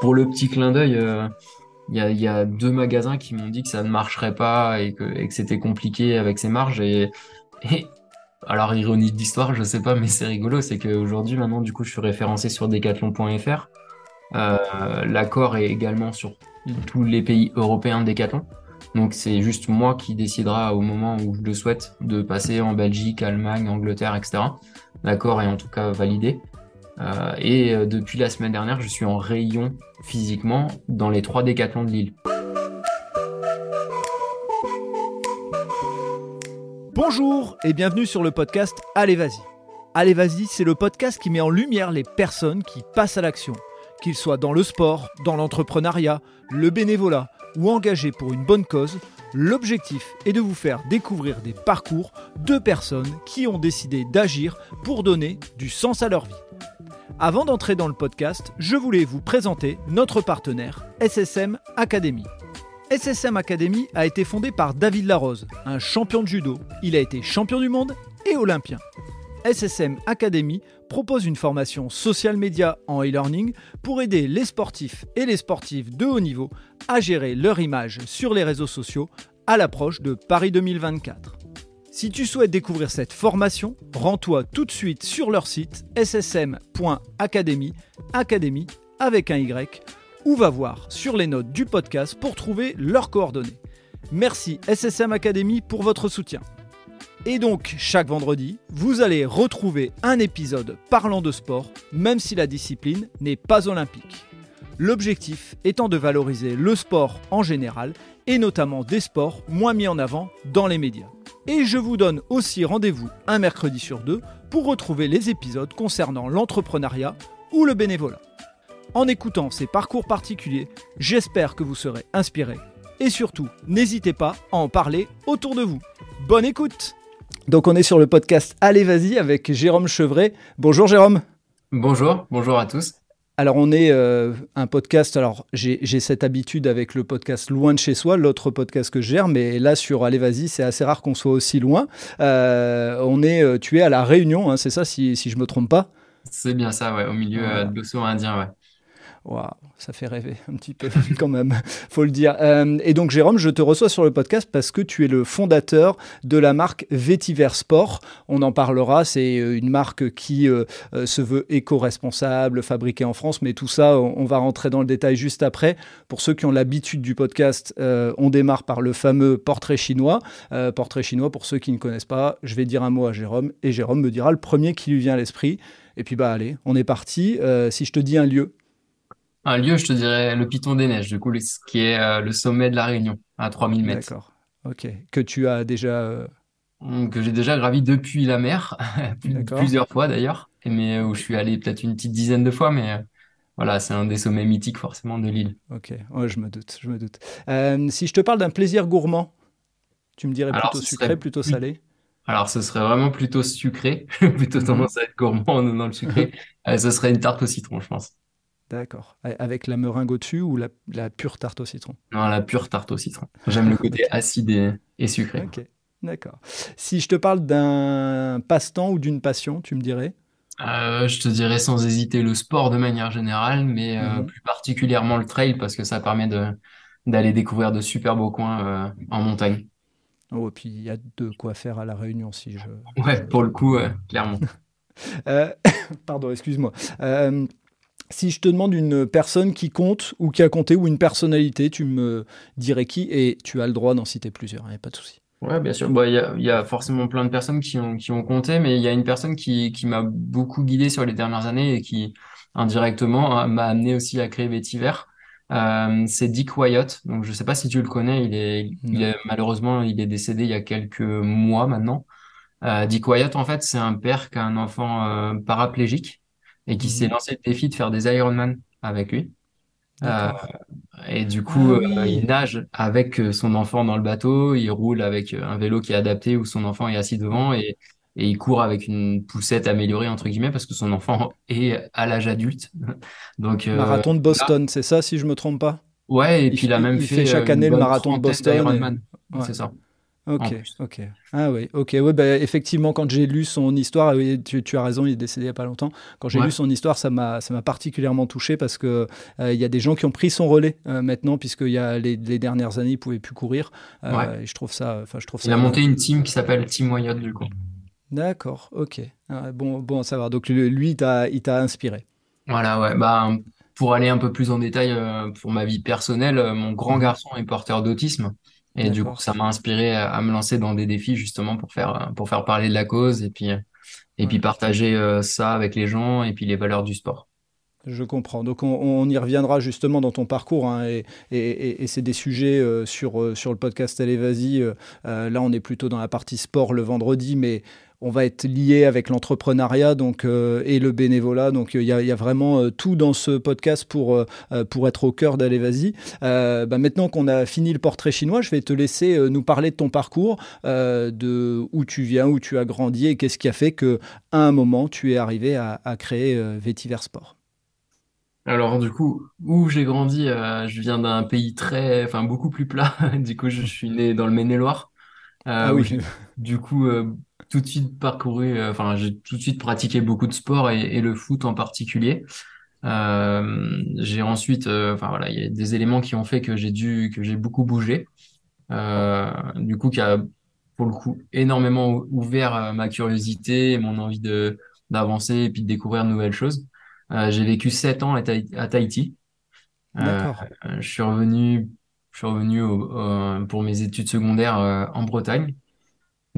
pour le petit clin d'œil, il y a, deux magasins qui m'ont dit que ça ne marcherait pas et que, et que c'était compliqué avec ces marges. Et, et alors, ironie de l'histoire, je sais pas, mais c'est rigolo, c'est qu'aujourd'hui, maintenant, du coup, je suis référencé sur decathlon.fr. Euh, L'accord est également sur tous les pays européens de Decathlon. Donc, c'est juste moi qui décidera au moment où je le souhaite de passer en Belgique, Allemagne, Angleterre, etc. L'accord est en tout cas validé. Euh, et euh, depuis la semaine dernière, je suis en rayon physiquement dans les trois décathlons de Lille. Bonjour et bienvenue sur le podcast Allez Vas-y. Allez Vas-y, c'est le podcast qui met en lumière les personnes qui passent à l'action, qu'ils soient dans le sport, dans l'entrepreneuriat, le bénévolat ou engagés pour une bonne cause. L'objectif est de vous faire découvrir des parcours de personnes qui ont décidé d'agir pour donner du sens à leur vie. Avant d'entrer dans le podcast, je voulais vous présenter notre partenaire SSM Academy. SSM Academy a été fondé par David Larose, un champion de judo. Il a été champion du monde et olympien. SSM Academy propose une formation social media en e-learning pour aider les sportifs et les sportives de haut niveau à gérer leur image sur les réseaux sociaux à l'approche de Paris 2024. Si tu souhaites découvrir cette formation, rends-toi tout de suite sur leur site ssm.academy, academy avec un Y, ou va voir sur les notes du podcast pour trouver leurs coordonnées. Merci SSM Academy pour votre soutien. Et donc, chaque vendredi, vous allez retrouver un épisode parlant de sport, même si la discipline n'est pas olympique. L'objectif étant de valoriser le sport en général, et notamment des sports moins mis en avant dans les médias. Et je vous donne aussi rendez-vous un mercredi sur deux pour retrouver les épisodes concernant l'entrepreneuriat ou le bénévolat. En écoutant ces parcours particuliers, j'espère que vous serez inspiré. Et surtout, n'hésitez pas à en parler autour de vous. Bonne écoute Donc on est sur le podcast Allez vas-y avec Jérôme Chevret. Bonjour Jérôme. Bonjour, bonjour à tous. Alors on est euh, un podcast, alors j'ai cette habitude avec le podcast Loin de chez soi, l'autre podcast que je gère, mais là sur Allez Vas-y, c'est assez rare qu'on soit aussi loin. Euh, on est, euh, tu es à La Réunion, hein, c'est ça si, si je me trompe pas? C'est bien ça, ouais, au milieu de l'océan Indien, ouais. Ça fait rêver un petit peu quand même, faut le dire. Euh, et donc Jérôme, je te reçois sur le podcast parce que tu es le fondateur de la marque Vétiver Sport. On en parlera, c'est euh, une marque qui euh, se veut éco-responsable, fabriquée en France, mais tout ça, on va rentrer dans le détail juste après. Pour ceux qui ont l'habitude du podcast, on démarre par le fameux portrait chinois. portrait chinois, pour ceux qui ne connaissent pas, je vais dire un mot à Jérôme et Jérôme me dira le premier qui lui vient à l'esprit. Et puis bah allez, on est parti. si je te dis un lieu, un lieu, je te dirais le Piton des Neiges, du coup, qui est euh, le sommet de la Réunion, à 3000 mètres. D'accord. Ok. Que tu as déjà. Euh, que j'ai déjà gravi depuis la mer, plusieurs fois d'ailleurs, mais où je suis allé peut-être une petite dizaine de fois, mais euh, voilà, c'est un des sommets mythiques forcément de l'île. Ok, je me doute, je me doute. si je te parle d'un plaisir gourmand, tu me dirais plutôt sucré, plutôt salé? Alors, ce serait vraiment plutôt sucré, plutôt mhm. tendance à être gourmand dans le sucré. ce serait une tarte au citron, je pense. D'accord. Avec la meringue au-dessus ou la, pure tarte au citron? Non, la pure tarte au citron. J'aime le côté acide et, sucré. Ok, d'accord. Si je te parle d'un passe-temps ou d'une passion, tu me dirais? Euh, Je te dirais sans hésiter le sport de manière générale, mais euh, mhm. plus particulièrement le trail parce que ça permet d'aller découvrir de super beaux coins euh, en montagne. Oh, et puis il y a de quoi faire à La Réunion si je. Ouais, pour le coup, clairement. pardon, excuse-moi. Si je te demande une personne qui compte ou qui a compté ou une personnalité, tu me dirais qui et tu as le droit d'en citer plusieurs, il hein, n'y a pas de souci. Ouais, bien sûr. Il y, a, forcément plein de personnes qui ont, qui ont compté, mais il y a une personne qui, qui m'a beaucoup guidé sur les dernières années et qui, indirectement, hein, m'a amené aussi à créer Vétiver. Euh, c'est Dick Wyatt. Donc, je ne sais pas si tu le connais. Il est, malheureusement, il est décédé il y a quelques mois maintenant. Euh, Dick Wyatt, en fait, c'est un père qui a un enfant euh, paraplégique et qui s'est mhm. lancé le défi de faire des Ironman avec lui. Euh, et du coup, ah euh, il nage avec euh, son enfant dans le bateau, il roule avec un vélo qui est adapté où son enfant est assis devant et, et il court avec une poussette améliorée entre guillemets parce que son enfant est à l'âge adulte. Donc marathon de Boston, c'est ça si je me trompe pas? Ouais, et puis il a même fait, chaque année le marathon de Boston. C'est ça. Ok, ok. Ah oui, ok. Ouais, bah, effectivement, quand j'ai lu son histoire, tu, tu, as raison, il est décédé il n'y a pas longtemps. Quand j'ai lu son histoire, ça m'a particulièrement touché parce qu'il euh, y a des gens qui ont pris son relais euh, maintenant, puisque y a les, les, dernières années, il ne pouvait plus courir. Euh, et je trouve ça. Je trouve il a monté une team qui s'appelle Team Wyatt, du coup. D'accord, ok. Ah, bon, bon à savoir. Donc lui, il t'a inspiré. Voilà, ouais. Bah, pour aller un peu plus en détail pour ma vie personnelle, mon grand mhm. garçon est porteur d'autisme. Et du coup, ça m'a inspiré à, me lancer dans des défis justement pour faire, pour faire parler de la cause et puis, et puis partager euh, ça avec les gens et puis les valeurs du sport. Je comprends. Donc on, y reviendra justement dans ton parcours hein, et, c'est des sujets euh, sur, euh, sur le podcast Allez Vas-y. là on est plutôt dans la partie sport le vendredi, mais on va être lié avec l'entrepreneuriat donc euh, et le bénévolat. Donc il y, a vraiment euh, tout dans ce podcast pour, euh, pour être au cœur d'Allez Vas-y. Bah, maintenant qu'on a fini le portrait chinois, je vais te laisser nous parler de ton parcours, de où tu viens, où tu as grandi et qu'est-ce qui a fait que à un moment tu es arrivé à, créer Vétiver Sport. Alors du coup, où j'ai grandi, je viens d'un pays très, enfin beaucoup plus plat. du coup, je, suis né dans le Maine-et-Loire. ah oui. Du coup, tout de suite parcouru, euh, enfin, j'ai tout de suite pratiqué beaucoup de sport et, le foot en particulier. Euh, j'ai ensuite, euh, enfin voilà, il y a des éléments qui ont fait que j'ai dû, que j'ai beaucoup bougé. du coup, qui a pour le coup énormément ouvert ma curiosité et mon envie de d'avancer et puis de découvrir de nouvelles choses. J'ai vécu sept ans à, Tahiti. D'accord. je suis revenu, je suis revenu pour mes études secondaires en Bretagne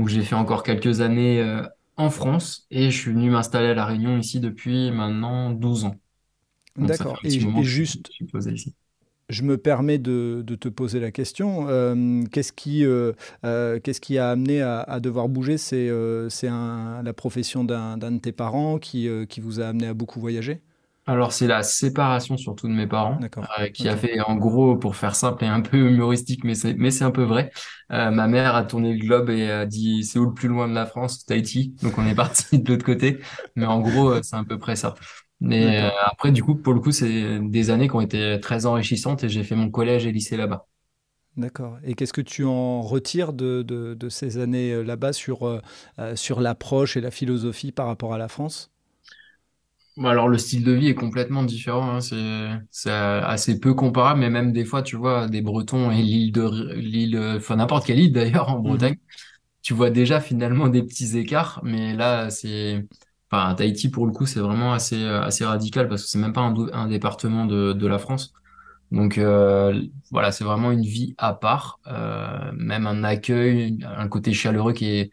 où j'ai fait encore quelques années euh, en France et je suis venu m'installer à La Réunion ici depuis maintenant 12 ans. D'accord. Et, juste, je, posé ici. Je me permets de, te poser la question. Euh, qu'est-ce qui, euh, qu'est-ce qui a amené à, devoir bouger? C'est la profession d'un de tes parents qui, qui vous a amené à beaucoup voyager? Alors, c'est la séparation surtout de mes parents, euh, qui a fait, en gros, pour faire simple et un peu humoristique, mais c'est, mais c'est un peu vrai. Euh, ma mère a tourné le globe et a dit, c'est où le plus loin de la France? Tahiti. Donc, on est parti de l'autre côté. Mais en gros, euh, c'est à peu près ça. Mais après, du coup, pour le coup, c'est des années qui ont été très enrichissantes et j'ai fait mon collège et lycée là-bas. D'accord. Et qu'est-ce que tu en retires de, de, ces années là-bas sur, sur l'approche et la philosophie par rapport à la France? Alors le style de vie est complètement différent, hein. c'est assez peu comparable, mais même des fois, tu vois, des Bretons et l'île de l'île, enfin n'importe quelle île d'ailleurs en mmh Bretagne, tu vois déjà finalement des petits écarts, mais là c'est, enfin Tahiti pour le coup c'est vraiment assez assez radical parce que c'est même pas un, département de, la France, donc euh, voilà c'est vraiment une vie à part, euh, même un accueil, un côté chaleureux qui est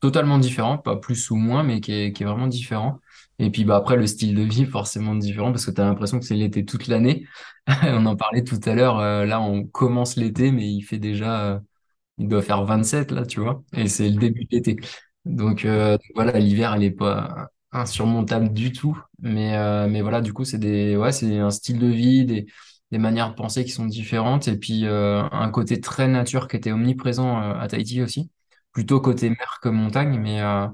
totalement différent, pas plus ou moins, mais qui est, qui est vraiment différent. Et puis bah, après, le style de vie, forcément différent, parce que tu as l'impression que c'est l'été toute l'année. on en parlait tout à l'heure, euh, là, on commence l'été, mais il fait déjà, euh, il doit faire 27, là, tu vois, et c'est le début de l'été. Donc euh, voilà, l'hiver, elle est pas insurmontable du tout. Mais, mais voilà, du coup, c'est des, ouais, c'est un style de vie, des, des manières de penser qui sont différentes, et puis un côté très nature qui était omniprésent à Tahiti aussi plutôt côté mer que montagne, mais, euh,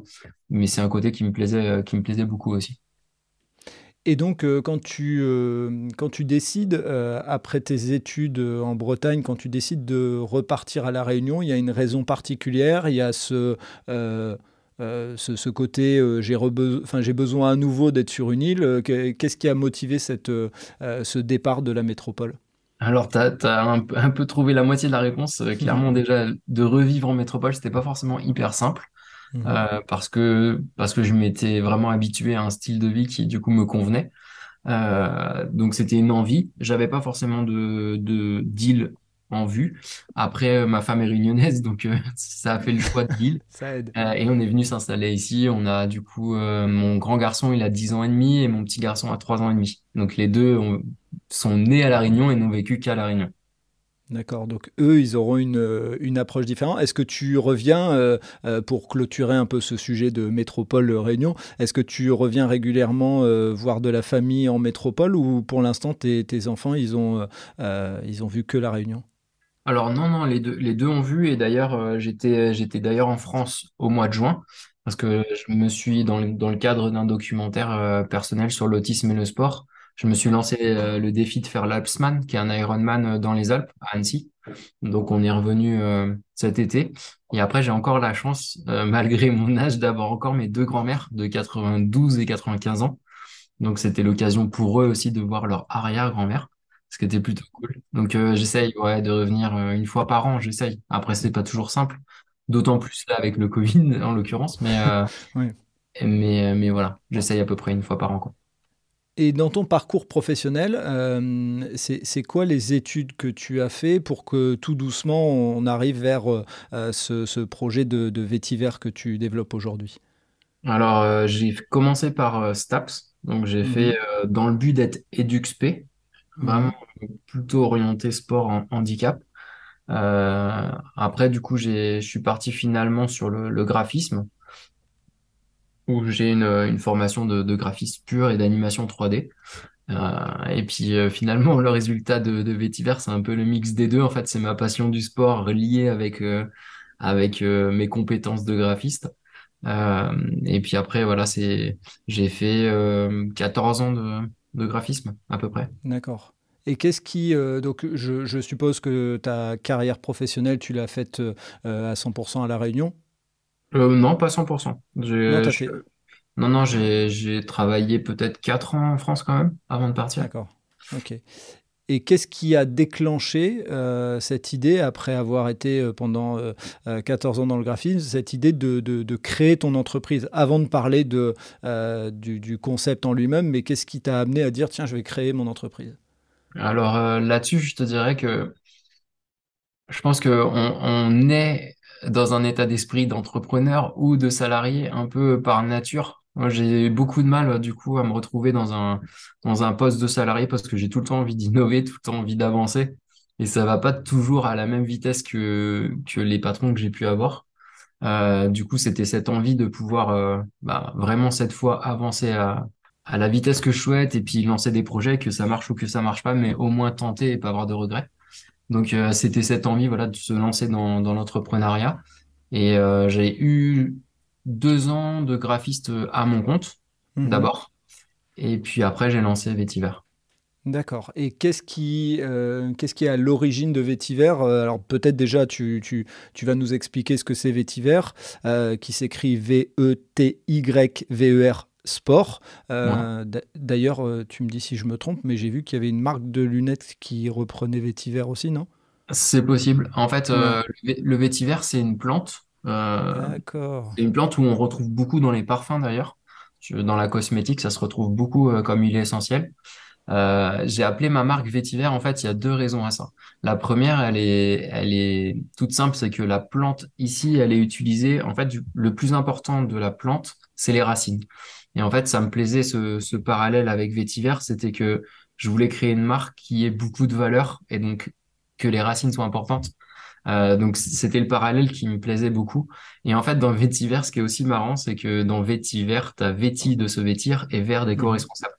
mais c'est un côté qui me plaisait, euh, qui me plaisait beaucoup aussi. Et donc, euh, quand, tu, quand tu décides, après tes études en Bretagne, quand tu décides de repartir à La Réunion, il y a une raison particulière, il y a ce, ce, côté, j'ai j'ai besoin à nouveau d'être sur une île. Qu'est-ce qui a motivé cette, ce départ de la métropole? Alors, tu as, un, peu trouvé la moitié de la réponse. Euh, clairement, déjà, de revivre en métropole, c'était pas forcément hyper simple. Mhm. Euh, parce que parce que je m'étais vraiment habitué à un style de vie qui du coup me convenait. Euh, donc c'était une envie. J'avais pas forcément de de deal en vue. Après, euh, ma femme est réunionnaise, donc euh, ça a fait le choix de l'île. Euh, et on est venu s'installer ici. On a du coup, mon grand garçon, il a 10 ans et demi et mon petit garçon a 3 ans et demi. Donc les deux sont nés à La Réunion et n'ont vécu qu'à La Réunion. D'accord, donc eux, ils auront une, une approche différente. Est-ce que tu reviens, pour clôturer un peu ce sujet de métropole Réunion, est-ce que tu reviens régulièrement voir de la famille en métropole ou pour l'instant tes, tes, enfants, ils ont, ils ont vu que la Réunion? Alors non, non, les deux, les deux ont vu et d'ailleurs euh, j'étais j'étais d'ailleurs en France au mois de juin parce que je me suis dans le, cadre d'un documentaire euh, personnel sur l'autisme et le sport. je me suis lancé euh, le défi de faire l'Alpsman, qui est un Ironman dans les Alpes, à Annecy. Donc, on est revenu cet été. Et après, j'ai encore la chance, malgré mon âge, d'avoir encore mes deux grands-mères de 92 et 95 ans. Donc, c'était l'occasion pour eux aussi de voir leur arrière-grand-mère, ce qui était plutôt cool. Donc, j'essaye ouais, de revenir une fois par an, j'essaye. Après, c'est pas toujours simple, d'autant plus là avec le Covid, en l'occurrence. Mais, Oui. mais, mais voilà, j'essaye à peu près une fois par an, quoi. Et dans ton parcours professionnel, euh, c'est quoi les études que tu as fait pour que tout doucement on arrive vers euh, ce, ce, projet de, de, vétiver que tu développes aujourd'hui? Alors, euh, j'ai commencé par euh, STAPS, donc j'ai Mhm. fait euh, dans le but d'être EduxP. Vraiment plutôt orienté sport en handicap. Euh, après, du coup, je suis parti finalement sur le, le graphisme, où j'ai une, une formation de, de graphisme pur et d'animation 3D. Euh, et puis euh, finalement, le résultat de, de Vetiver, c'est un peu le mix des deux. En fait, c'est ma passion du sport reliée avec, euh, avec euh, mes compétences de graphiste. Euh, et puis après, voilà, c'est, j'ai fait euh, 14 ans de, de graphisme à peu près. D'accord. Et qu'est-ce qui... euh, donc je, je suppose que ta carrière professionnelle, tu l'as faite euh, à 100% à La Réunion? Euh, non, pas 100%. Non, fait... non, non, j'ai, j'ai travaillé peut-être 4 ans en France quand même avant de partir. D'accord. Ok. Et qu'est-ce qui a déclenché euh, cette idée, après avoir été euh, pendant euh, euh, 14 ans dans le graphisme, cette idée de, créer ton entreprise Avant de parler du, concept en lui-même, mais qu'est-ce qui t'a amené à dire, tiens, je vais créer mon entreprise? Alors là-dessus, je te dirais que Je pense qu'on on est dans un état d'esprit d'entrepreneur ou de salarié un peu par nature. Moi, j'ai beaucoup de mal, du coup, à me retrouver dans un, dans un poste de salarié parce que j'ai tout le temps envie d'innover, tout le temps envie d'avancer. Et ça va pas toujours à la même vitesse que, que les patrons que j'ai pu avoir. Euh, du coup, c'était cette envie de pouvoir euh, bah, vraiment cette fois avancer à, à la vitesse que je souhaite et puis lancer des projets, que ça marche ou que ça marche pas, mais au moins tenter et pas avoir de regrets. Donc, euh, c'était cette envie, voilà, de se lancer dans, dans l'entrepreneuriat. Et euh, j'ai eu deux ans de graphiste à mon compte, Mhm. d'abord. Et puis après, j'ai lancé Vetiver. D'accord. Et qu'est-ce qui, euh, qu'est-ce qui est à l'origine de Vétiver Euh, Alors peut-être déjà tu, tu, tu vas nous expliquer ce que c'est Vétiver, euh, qui s'écrit V-E-T-Y-V-E-R Sport. Euh, d'ailleurs, euh, tu me dis si je me trompe, mais j'ai vu qu'il y avait une marque de lunettes qui reprenait Vétiver aussi, non? C'est possible. En fait, Ouais. euh, le le vétiver, c'est une plante. Euh, D'accord. c'est une plante où on retrouve beaucoup dans les parfums d'ailleurs. Dans la cosmétique, ça se retrouve beaucoup euh, comme huile essentielle. Euh, j'ai appelé ma marque Vétiver, en fait, il y a deux raisons à ça. La première, elle est, elle est toute simple, c'est que la plante ici, elle est utilisée, en fait, du- le plus important de la plante, c'est les racines. Et en fait, ça me plaisait ce, ce parallèle avec Vétiver, c'était que je voulais créer une marque qui ait beaucoup de valeur et donc que les racines soient importantes. Euh, donc c'était le parallèle qui me plaisait beaucoup. Et en fait, dans Vétiver, ce qui est aussi marrant, c'est que dans Vétiver, t'as vêti de se vêtir et vert Mhm. d'éco-responsable.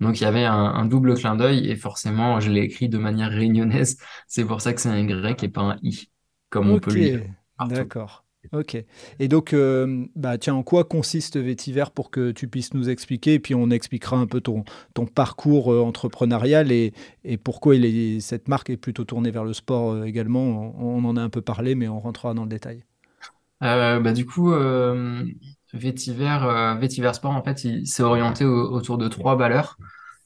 Donc il y avait un, un double clin d'œil et forcément je l'ai écrit de manière réunionnaise. C'est pour ça que c'est un Y et pas un I, comme on peut le partout. d'accord. Ok. Et donc, euh, bah, tiens, en quoi consiste Vétiver pour que tu puisses nous expliquer, et puis on expliquera un peu ton, parcours euh, entrepreneurial et, pourquoi cette marque est plutôt tournée vers le sport euh, également. On, en a un peu parlé, mais on rentrera dans le détail. Bah, du coup, Vétiver, Sport, en fait, il s'est orienté au- autour de trois valeurs.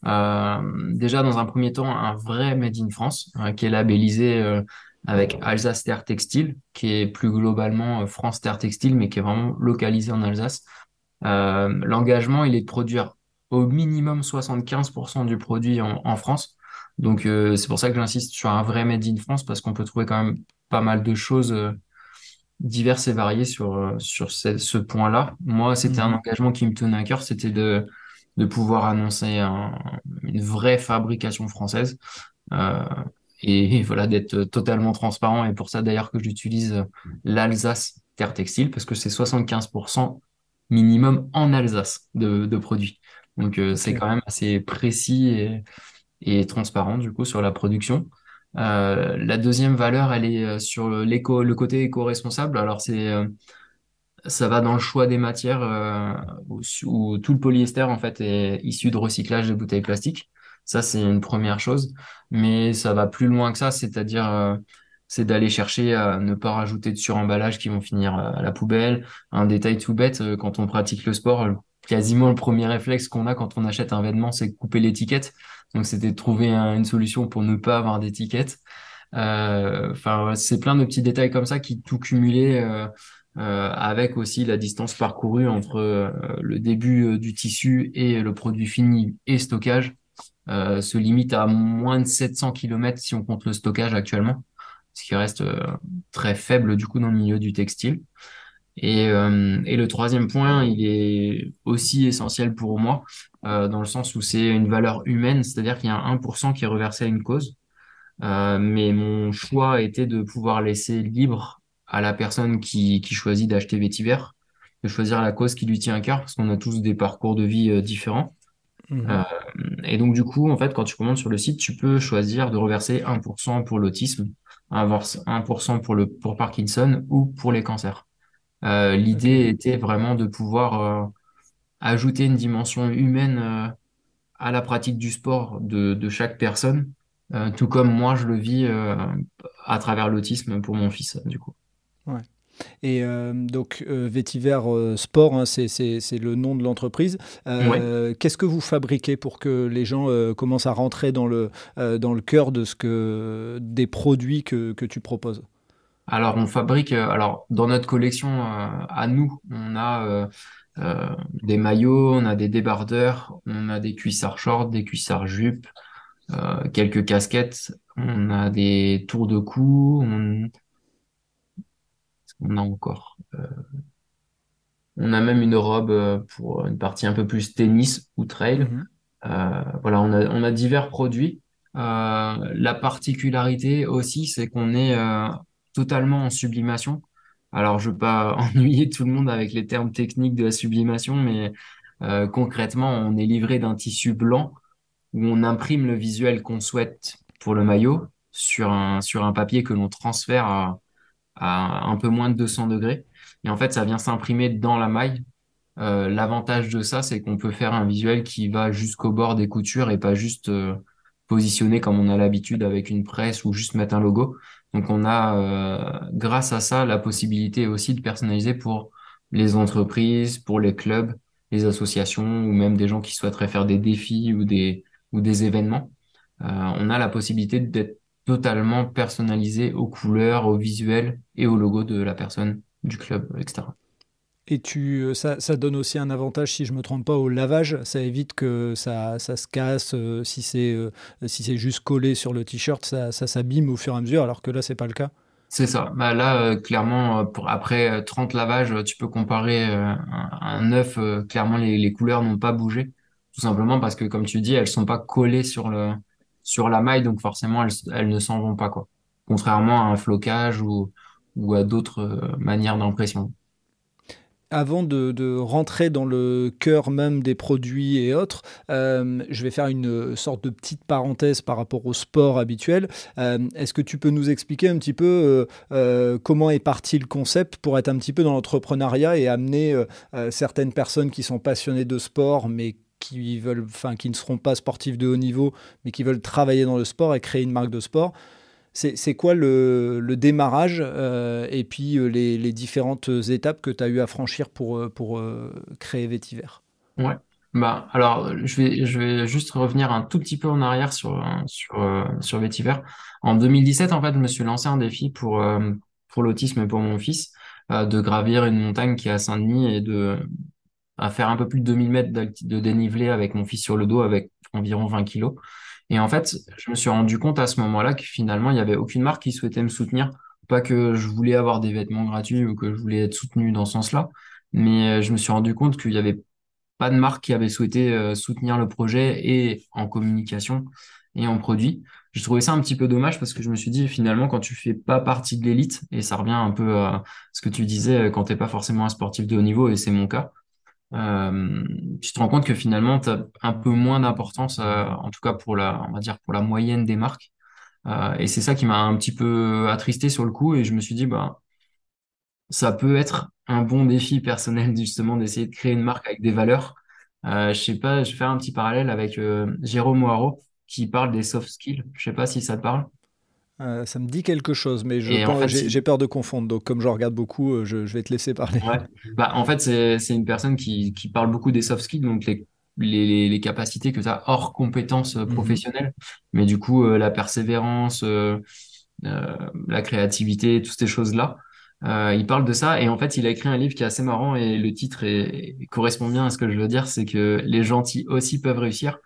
Déjà, dans un premier temps, un vrai Made in France, qui est labellisé avec Alsace Terre Textile, qui est plus globalement euh, France Terre Textile, mais qui est vraiment localisé en Alsace. Euh, l'engagement, il est de produire au minimum 75% du produit en, en France. Donc, euh, c'est pour ça que j'insiste sur un vrai Made in France, parce qu'on peut trouver quand même pas mal de choses euh, diverses et variées sur, euh, sur ce, ce point-là. Moi, c'était un Mhm. engagement qui me tenait à cœur, c'était de, de pouvoir annoncer un- une vraie fabrication française. Euh, et, et voilà, d'être totalement transparent. Et pour ça, d'ailleurs, que j'utilise l'Alsace Terre Textile, parce que c'est 75% minimum en Alsace de, de produits. Donc, euh, c'est quand même assez précis et, et transparent, du coup, sur la production. Euh, la deuxième valeur, elle est euh, sur l'éco, le côté éco-responsable. Alors, c'est, euh, ça va dans le choix des matières euh, où, où tout le polyester, en fait, est issu de recyclage des bouteilles plastiques. Ça, c'est une première chose. Mais ça va plus loin que ça, c'est-à-dire euh, c'est d'aller chercher à ne pas rajouter de suremballage qui vont finir euh, à la poubelle. Un détail tout bête, euh, quand on pratique le sport, quasiment le premier réflexe qu'on a quand on achète un vêtement, c'est couper l'étiquette. Donc c'était de trouver une solution pour ne pas avoir d'étiquette. Enfin, c'est plein de petits détails comme ça qui tout cumulé avec aussi la distance parcourue entre le début du tissu et le produit fini et stockage euh, se limite à moins de 700 km si on compte le stockage actuellement, ce qui reste euh, très faible du coup dans le milieu du textile. Et, euh, le troisième point, il est aussi essentiel pour moi, dans le sens où c'est une valeur humaine, c'est-à-dire qu'il y a 1% qui est reversé à une cause. mais mon choix était de pouvoir laisser libre à la personne qui, qui choisit d'acheter Vétiver, de choisir la cause qui lui tient à cœur, parce qu'on a tous des parcours de vie différents. Mhm. Euh, et donc, du coup, en fait, quand tu commandes sur le site, tu peux choisir de reverser 1% pour l'autisme, 1% pour le pour Parkinson ou pour les cancers. Euh, l'idée était vraiment de pouvoir euh, ajouter une dimension humaine à la pratique du sport de, de chaque personne, tout comme moi je le vis à travers l'autisme pour mon fils, du coup. Ouais. Et euh, donc, euh, Vétiver euh, Sport, hein, c'est le nom de l'entreprise. Qu'est-ce que vous fabriquez pour que les gens commencent à rentrer dans le, dans le cœur de ce que, des produits que, que tu proposes? Alors, on fabrique, alors, dans notre collection à nous, on a des maillots, on a des débardeurs, on a des cuissards shorts, des cuissards jupes, quelques casquettes, on a des tours de cou, on, on a encore. Euh, on a même une robe euh, pour une partie un peu plus tennis ou trail. Mhm. Euh, voilà, on a, on a divers produits. la particularité aussi, c'est qu'on est totalement en sublimation. Alors, je veux pas ennuyer tout le monde avec les termes techniques de la sublimation, mais concrètement, on est livré d'un tissu blanc où on imprime le visuel qu'on souhaite pour le maillot sur un, sur un papier que l'on transfère à, à un peu moins de 200 degrés. Et en fait, ça vient s'imprimer dans la maille. Euh, l'avantage de ça, c'est qu'on peut faire un visuel qui va jusqu'au bord des coutures et pas juste euh, positionner comme on a l'habitude avec une presse ou juste mettre un logo. Donc on a, euh, grâce à ça, la possibilité aussi de personnaliser pour les entreprises, pour les clubs, les associations ou même des gens qui souhaiteraient faire des défis ou des, ou des événements. on a la possibilité d'être totalement personnalisé aux couleurs, au visuel et au logo de la personne, du club, etc. Et tu, euh, ça, ça, donne aussi un avantage, si je ne me trompe pas, au lavage. Ça évite que ça, ça se casse. Euh, si c'est euh, si c'est juste collé sur le t-shirt, ça, ça s'abîme au fur et à mesure, alors que là, c'est pas le cas. C'est ça. Bah là, clairement, pour, après 30 lavages, tu peux comparer un, un neuf. clairement, les, les couleurs n'ont pas bougé. Tout simplement parce que, comme tu dis, elles sont pas collées sur le, sur la maille, donc forcément, elles, ne s'en vont pas, quoi. Contrairement à un flocage ou, ou à d'autres euh, manières d'impression. Avant de, rentrer dans le cœur même des produits et autres, euh, je vais faire une sorte de petite parenthèse par rapport au sport habituel. Euh, est-ce que tu peux nous expliquer un petit peu comment est parti le concept pour être un petit peu dans l'entrepreneuriat et amener certaines personnes qui sont passionnées de sport mais qui veulent, enfin, qui ne seront pas sportifs de haut niveau, mais qui veulent travailler dans le sport et créer une marque de sport. C'est quoi le, le démarrage euh, et puis euh, les, les, différentes étapes que tu as eu à franchir pour, euh, pour créer Vétiver? Ouais. Bah, alors, je vais, je vais juste revenir un tout petit peu en arrière sur, sur, sur Vétiver. En 2017, en fait, je me suis lancé un défi pour, pour l'autisme et pour mon fils, de gravir une montagne qui est à Saint-Denis et de, à faire un peu plus de 2000 mètres de dénivelé avec mon fils sur le dos avec environ 20 kilos. Et en fait, je me suis rendu compte à ce moment-là que finalement, il n'y avait aucune marque qui souhaitait me soutenir. Pas que je voulais avoir des vêtements gratuits ou que je voulais être soutenu dans ce sens-là, mais euh, je me suis rendu compte qu'il n'y avait pas de marque qui avait souhaité euh, soutenir le projet et en communication et en produit. J'ai trouvé ça un petit peu dommage parce que je me suis dit finalement quand tu fais pas partie de l'élite et ça revient un peu à ce que tu disais euh, quand tu n'es pas forcément un sportif de haut niveau et c'est mon cas, euh, tu te rends compte que finalement, tu as un peu moins d'importance, euh, en tout cas pour la, on va dire pour la moyenne des marques. Euh, et c'est ça qui m'a un petit peu attristé sur le coup. Et je me suis dit, bah, ça peut être un bon défi personnel, justement, d'essayer de créer une marque avec des valeurs. je sais pas, je vais faire un petit parallèle avec Jérôme Moiro, qui parle des soft skills. Je sais pas si ça te parle. Euh, ça me dit quelque chose, mais j'ai peur de confondre. Donc, comme je regarde beaucoup, euh, je, vais te laisser parler. Bah, en fait, c'est une personne qui, parle beaucoup des soft skills, donc les, les, capacités que tu as hors compétences mhm. professionnelles. Mais du coup, la persévérance, la créativité, toutes ces choses-là. Euh, il parle de ça et en fait, il a écrit un livre qui est assez marrant et le titre correspond bien à ce que je veux dire, c'est que les gentils aussi peuvent réussir.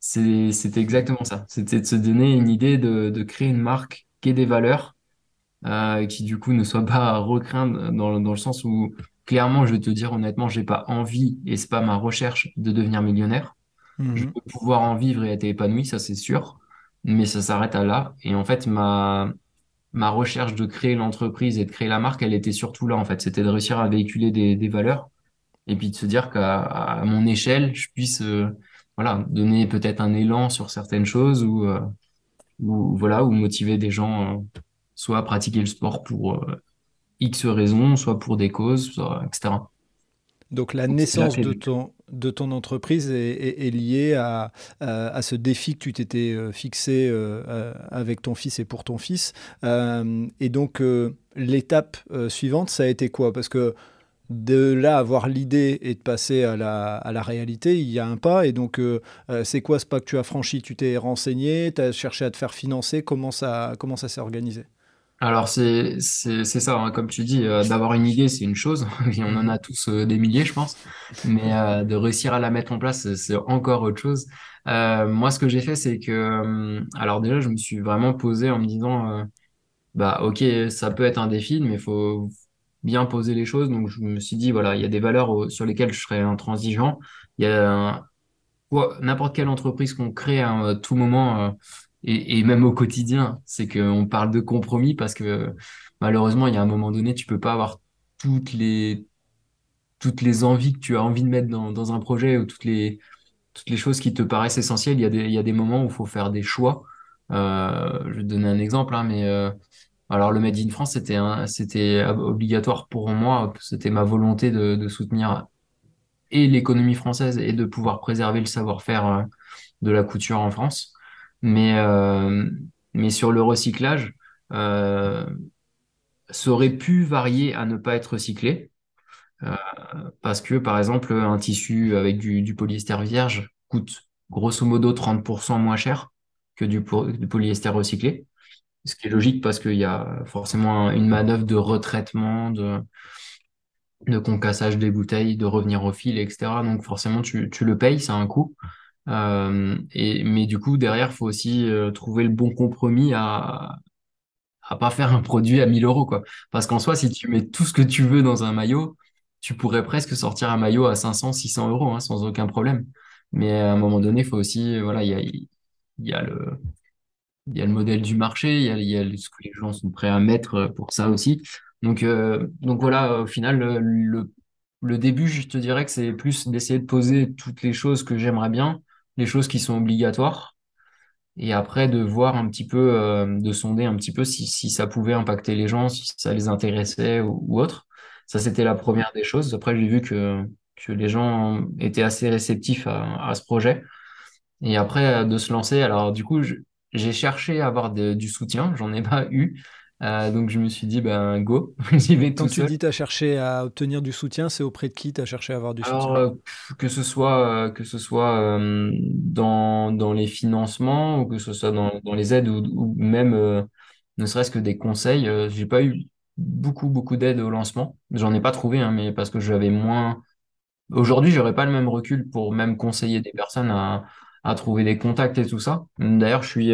C'était exactement ça. C'était de se donner une idée de, créer une marque qui ait des valeurs, euh, qui du coup ne soit pas recrainte dans, dans le sens où clairement, je vais te dire honnêtement, j'ai pas envie et c'est pas ma recherche de devenir millionnaire. Mhm. Je veux pouvoir en vivre et être épanoui, ça c'est sûr, mais ça s'arrête à là. Et en fait, ma ma recherche de créer l'entreprise et de créer la marque, elle était surtout là, en fait. C'était de réussir à véhiculer des, des valeurs et puis de se dire qu'à mon échelle, je puisse euh, voilà, donner peut-être un élan sur certaines choses ou, euh, ou, voilà, ou motiver des gens euh, soit à pratiquer le sport pour X raisons, soit pour des causes, etc. Donc la naissance de ton, de ton entreprise est, liée à, à, ce défi que tu t'étais euh, fixé euh, euh, avec ton fils et pour ton fils. et donc l'étape suivante, ça a été quoi? Parce que de là avoir l'idée et de passer à la, à la, réalité, il y a un pas. Et donc, c'est quoi ce pas que tu as franchi? Tu t'es renseigné, tu as cherché à te faire financer. Comment ça, comment ça s'est organisé? Alors c'est ça, hein, comme tu dis, euh, d'avoir une idée, c'est une chose, et on en a tous euh, des milliers, je pense, mais euh, de réussir à la mettre en place, c'est encore autre chose. moi, ce que j'ai fait, c'est que, alors déjà, je me suis vraiment posé en me disant, bah ok, ça peut être un défi, mais faut bien poser les choses. Donc je me suis dit, voilà, il y a des valeurs sur lesquelles je serai intransigeant. Il y a n'importe quelle entreprise qu'on crée à tout moment et, et même au quotidien, c'est qu'on parle de compromis parce que malheureusement, il y a un moment donné, tu peux pas avoir toutes les toutes les envies que tu as envie de mettre dans, un projet ou toutes les toutes les choses qui te paraissent essentielles. Il y a des il y a des moments où il faut faire des choix. Euh, je vais te donner un exemple, hein, mais euh, alors le Made in France, c'était obligatoire pour moi. C'était ma volonté de, soutenir et l'économie française et de pouvoir préserver le savoir-faire euh, de la couture en France. Mais, euh, mais sur le recyclage, euh, ça aurait pu varier à ne pas être recyclé. Parce que, par exemple, un tissu avec du, polyester vierge coûte grosso modo 30% moins cher que du, polyester recyclé. Ce qui est logique parce qu'il y a forcément une manœuvre de retraitement, de, concassage des bouteilles, de revenir au fil, etc. Donc forcément, tu, tu le payes, c'est un coût. Euh, et, mais du coup, derrière, faut aussi euh, trouver le bon compromis à à pas faire un produit à 1000 euros, quoi. Parce qu'en soi, si tu mets tout ce que tu veux dans un maillot, tu pourrais presque sortir un maillot à 500, 600 euros, hein, sans aucun problème. Mais à un moment donné, il faut aussi, voilà, il a, il y a le, il y a le modèle du marché, il y a, ce que les gens sont prêts à mettre pour ça aussi. Donc, euh, donc voilà, au final, le, le début, je te dirais que c'est plus d'essayer de poser toutes les choses que j'aimerais bien les choses qui sont obligatoires et après de voir un petit peu, euh, de sonder un petit peu si, si, ça pouvait impacter les gens, si ça les intéressait ou, autre. Ça, c'était la première des choses. Après, j'ai vu que, que les gens étaient assez réceptifs à, à ce projet. Et après, de se lancer, alors du coup, j'ai cherché à avoir du soutien, j'en ai pas eu. Euh, donc je me suis dit, ben go, j'y vais tout Quand tu dis tu as cherché à obtenir du soutien, c'est auprès de qui tu as cherché à avoir du Alors, soutien euh, que ce soit, euh, que ce soit dans, dans les financements ou que ce soit dans, dans les aides ou, ou même ne serait-ce que des conseils, j'ai pas eu beaucoup, beaucoup d'aide au lancement. J'en ai pas trouvé, hein, mais parce que j'avais moins. Aujourd'hui, j'aurais pas le même recul pour même conseiller des personnes à, à trouver des contacts et tout ça. D'ailleurs, je suis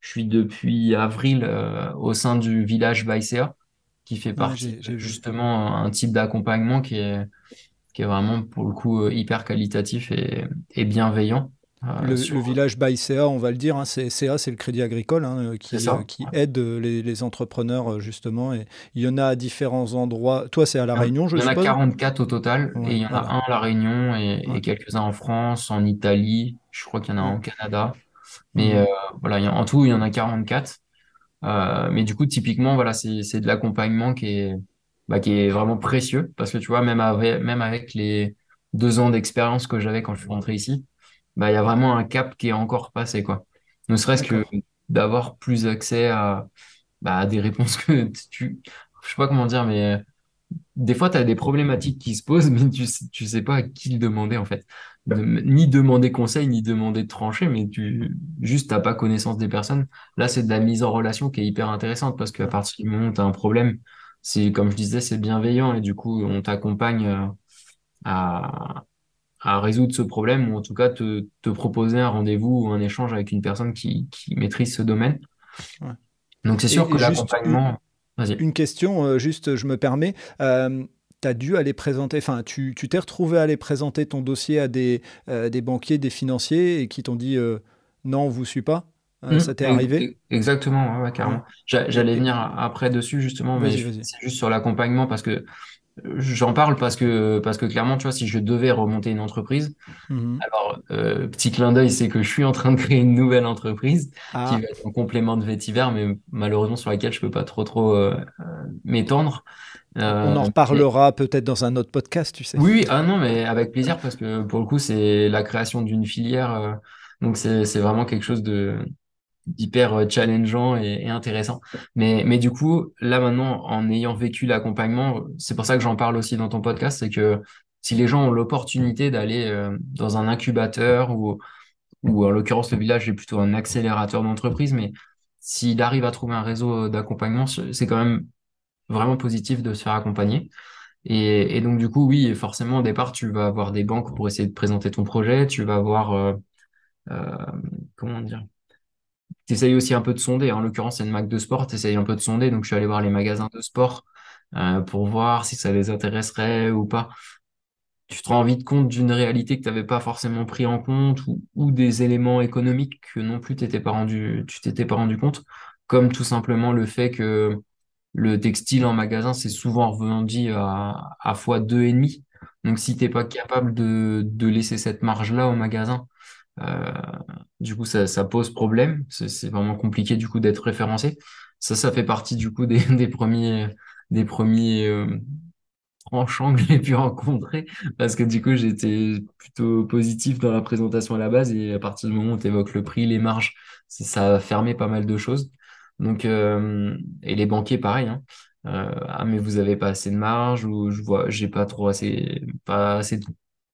je suis depuis avril euh, au sein du village Baïséa, qui fait partie justement un type d'accompagnement qui est, qui est vraiment pour le coup euh, hyper qualitatif et, et bienveillant. Euh, le, village Baïséa, on va le dire, hein, c'est, CA, c'est le crédit agricole hein, qui, qui aide les, les, entrepreneurs justement. Et il y en a à différents endroits. Toi, c'est à La Réunion, je suppose Il y en a 44 au total, et il y en a un à La Réunion et, et quelques-uns en France, en Italie, je crois qu'il y en a un au Canada. Mais mhm. euh, voilà, en tout, il y en a 44. Euh, mais du coup, typiquement, voilà, c'est, c'est de l'accompagnement qui est, bah, qui est vraiment précieux parce que tu vois, même avec, même avec les deux ans d'expérience que j'avais quand je suis rentré ici, bah, il y a vraiment un cap qui est encore passé, quoi. Ne serait-ce que d'avoir plus accès à, bah, à des réponses que tu, je sais pas comment dire, mais des fois, tu as des problématiques qui se posent, mais tu, sais- tu sais pas à qui le demander, en fait. De- ni demander conseil, ni demander de trancher, mais tu, juste, t'as pas connaissance des personnes. Là, c'est de la mise en relation qui est hyper intéressante parce qu'à partir du moment où tu as un problème, c'est, comme je disais, c'est bienveillant et du coup, on t'accompagne euh, à, à résoudre ce problème ou en tout cas te, te proposer un rendez-vous ou un échange avec une personne qui, qui maîtrise ce domaine. Ouais. Donc, c'est sûr Et, que une, l'accompagnement, vas-y. une question, euh, juste je me permets. Euh, tu as dû aller présenter, enfin tu tu t'es retrouvé à aller présenter ton dossier à des, euh, des banquiers, des financiers et qui t'ont dit euh, non, on vous suit pas. Euh, Mm, ça t'est arrivé? ex- Exactement, ouais, carrément. J'allais venir après dessus justement, mais c'est juste sur l'accompagnement parce que j'en parle parce que parce que clairement, tu vois, si je devais remonter une entreprise, Mhm. alors euh, petit clin d'œil, c'est que je suis en train de créer une nouvelle entreprise qui Ah, va être en complément de Vétiver, mais malheureusement sur laquelle je peux pas trop trop euh, euh, m'étendre. on, on en Euh, mais- reparlera peut-être dans un autre podcast, tu sais. oui, oui, ah non, mais avec plaisir parce que pour le coup, c'est la création d'une filière, euh, donc c'est c'est vraiment quelque chose de hyper euh, challengeant et, intéressant. Mais, mais du coup, là maintenant, en ayant vécu l'accompagnement, c'est pour ça que j'en parle aussi dans ton podcast, c'est que si les gens ont l'opportunité d'aller euh, dans un incubateur ou, ou en l'occurrence le village est plutôt un accélérateur d'entreprise, mais s'il arrive à trouver un réseau d'accompagnement, c'est c'est quand même vraiment positif de se faire accompagner. Et, et donc du coup, oui, forcément, au départ, tu vas avoir des banques pour essayer de présenter ton projet, tu vas avoir, euh, euh, comment dire, tu essayes aussi un peu de sonder. En l'occurrence, c'est une Mac de sport, tu essayes un peu de sonder. Donc, je suis allé voir les magasins de sport euh, pour voir si ça les intéresserait ou pas. Tu te rends vite compte d'une réalité que tu n'avais pas forcément pris en compte ou, des éléments économiques que non plus t'étais pas rendu, tu t'étais pas rendu compte, comme tout simplement le fait que le textile en magasin, c'est souvent revendu à, à fois deux et demi. Donc, si t'es pas capable de, laisser cette marge-là au magasin, du coup, ça, ça pose problème. C'est vraiment compliqué du coup d'être référencé. Ça, ça fait partie du coup des, des premiers, des premiers euh, tranchants que j'ai pu rencontrer parce que du coup, j'étais plutôt positif dans la présentation à la base et à partir du moment où tu évoques le prix, les marges, ça a fermé pas mal de choses. Donc, euh, et les banquiers, pareil, hein. Euh, ah, mais vous avez pas assez de marge ou je vois, j'ai pas trop assez, pas assez de,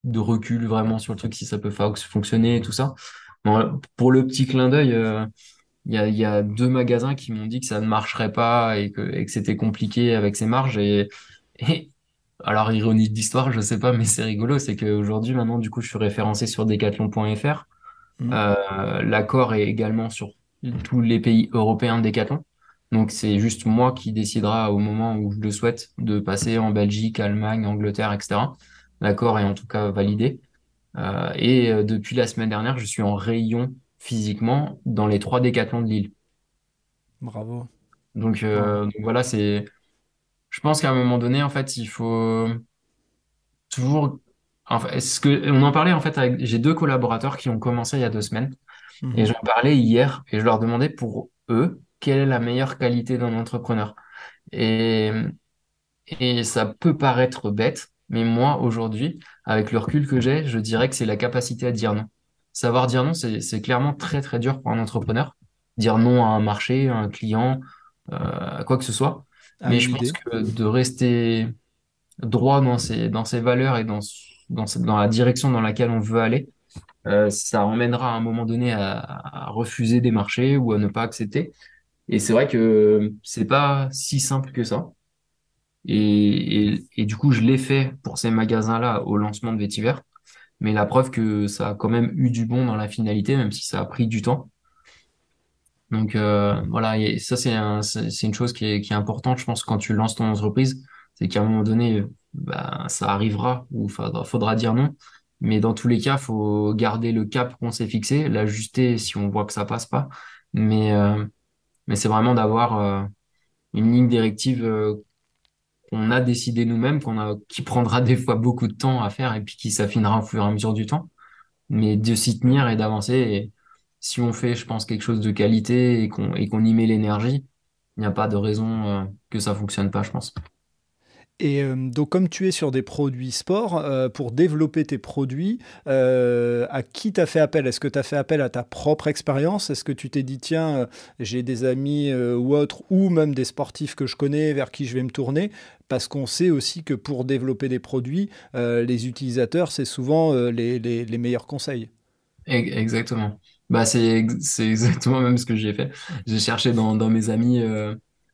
de recul vraiment sur le truc si ça peut fonctionner et tout ça. Bon, pour le petit clin d'œil, euh, il y a, il y a deux magasins qui m'ont dit que ça ne marcherait pas et que, et que c'était compliqué avec ces marges. Et, et alors, ironie de l'histoire, je sais pas, mais c'est rigolo, c'est qu'aujourd'hui, maintenant, du coup, je suis référencé sur decathlon.fr. Mhm. Euh, l'accord est également sur tous les pays européens de Decathlon. Donc, c'est juste moi qui décidera au moment où je le souhaite de passer en Belgique, Allemagne, Angleterre, etc. L'accord est en tout cas validé. Euh, et euh, depuis la semaine dernière, je suis en rayon physiquement dans les trois décathlons de Lille. Bravo, Donc, euh, donc voilà, c'est. Je pense qu'à un moment donné, en fait, il faut toujours. Enfin, est-ce que on en parlait en fait avec. J'ai deux collaborateurs qui ont commencé il y a deux semaines et Mhm. j'en parlais hier et je leur demandais pour eux quelle est la meilleure qualité d'un entrepreneur. Et Et ça peut paraître bête, mais moi, aujourd'hui, avec le recul que j'ai, je dirais que c'est la capacité à dire non. Savoir dire non, c'est, clairement très, très dur pour un entrepreneur. Dire non à un marché, à un client, euh, à quoi que ce soit. À Mais je pense que de rester droit dans ses, dans ses valeurs et dans, dans, dans la direction dans laquelle on veut aller, euh, ça emmènera à un moment donné à, à refuser des marchés ou à ne pas accepter. Et c'est vrai que c'est pas si simple que ça. Et, du coup, je l'ai fait pour ces magasins-là au lancement de Vétiver. Mais la preuve que ça a quand même eu du bon dans la finalité, même si ça a pris du temps. Donc euh, voilà, et ça c'est un, une chose qui est, qui est importante, je pense, quand tu lances ton entreprise, c'est qu'à un moment donné, bah, ça arrivera ou faudra, dire non. Mais dans tous les cas, faut garder le cap qu'on s'est fixé, l'ajuster si on voit que ça passe pas. Mais, euh, mais c'est vraiment d'avoir euh, une ligne directive qu'on a décidé nous-mêmes, qu'on a, qui prendra des fois beaucoup de temps à faire et puis qui s'affinera au fur et à mesure du temps. Mais de s'y tenir et d'avancer. Si on fait, je pense, quelque chose de qualité et qu'on et qu'on y met l'énergie, il n'y a pas de raison euh, que ça fonctionne pas, je pense. Et euh, donc, comme tu es sur des produits sport, euh, pour développer tes produits, euh, à qui t'as fait appel? Est-ce que tu as fait appel à ta propre expérience? Est-ce que tu t'es dit, tiens, j'ai des amis ou autres, ou même des sportifs que je connais vers qui je vais me tourner? Parce qu'on sait aussi que pour développer des produits, les utilisateurs, c'est souvent les, meilleurs conseils. Exactement. Bah, c'est exactement même ce que j'ai fait. J'ai cherché dans mes amis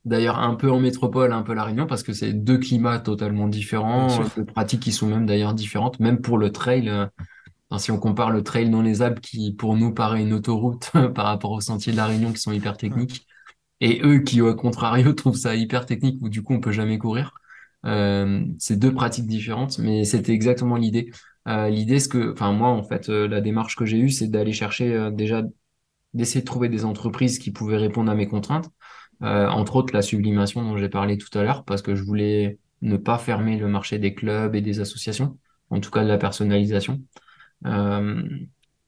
D'ailleurs, un peu en métropole, un peu la Réunion, parce que c'est deux climats totalement différents, deux pratiques qui sont même d'ailleurs différentes, même pour le trail. Euh, si on compare le trail dans les Alpes, qui pour nous paraît une autoroute par rapport aux sentiers de la Réunion qui sont hyper techniques, et eux qui, au contrario, trouvent ça hyper technique, où du coup on peut jamais courir. Euh, c'est deux pratiques différentes, mais c'était exactement l'idée. Euh, l'idée, c'est que, enfin moi, en fait, la démarche que j'ai eue, c'est d'aller chercher déjà, d'essayer de trouver des entreprises qui pouvaient répondre à mes contraintes. Euh, entre autres la sublimation dont j'ai parlé tout à l'heure, parce que je voulais ne pas fermer le marché des clubs et des associations, en tout cas de la personnalisation. Euh,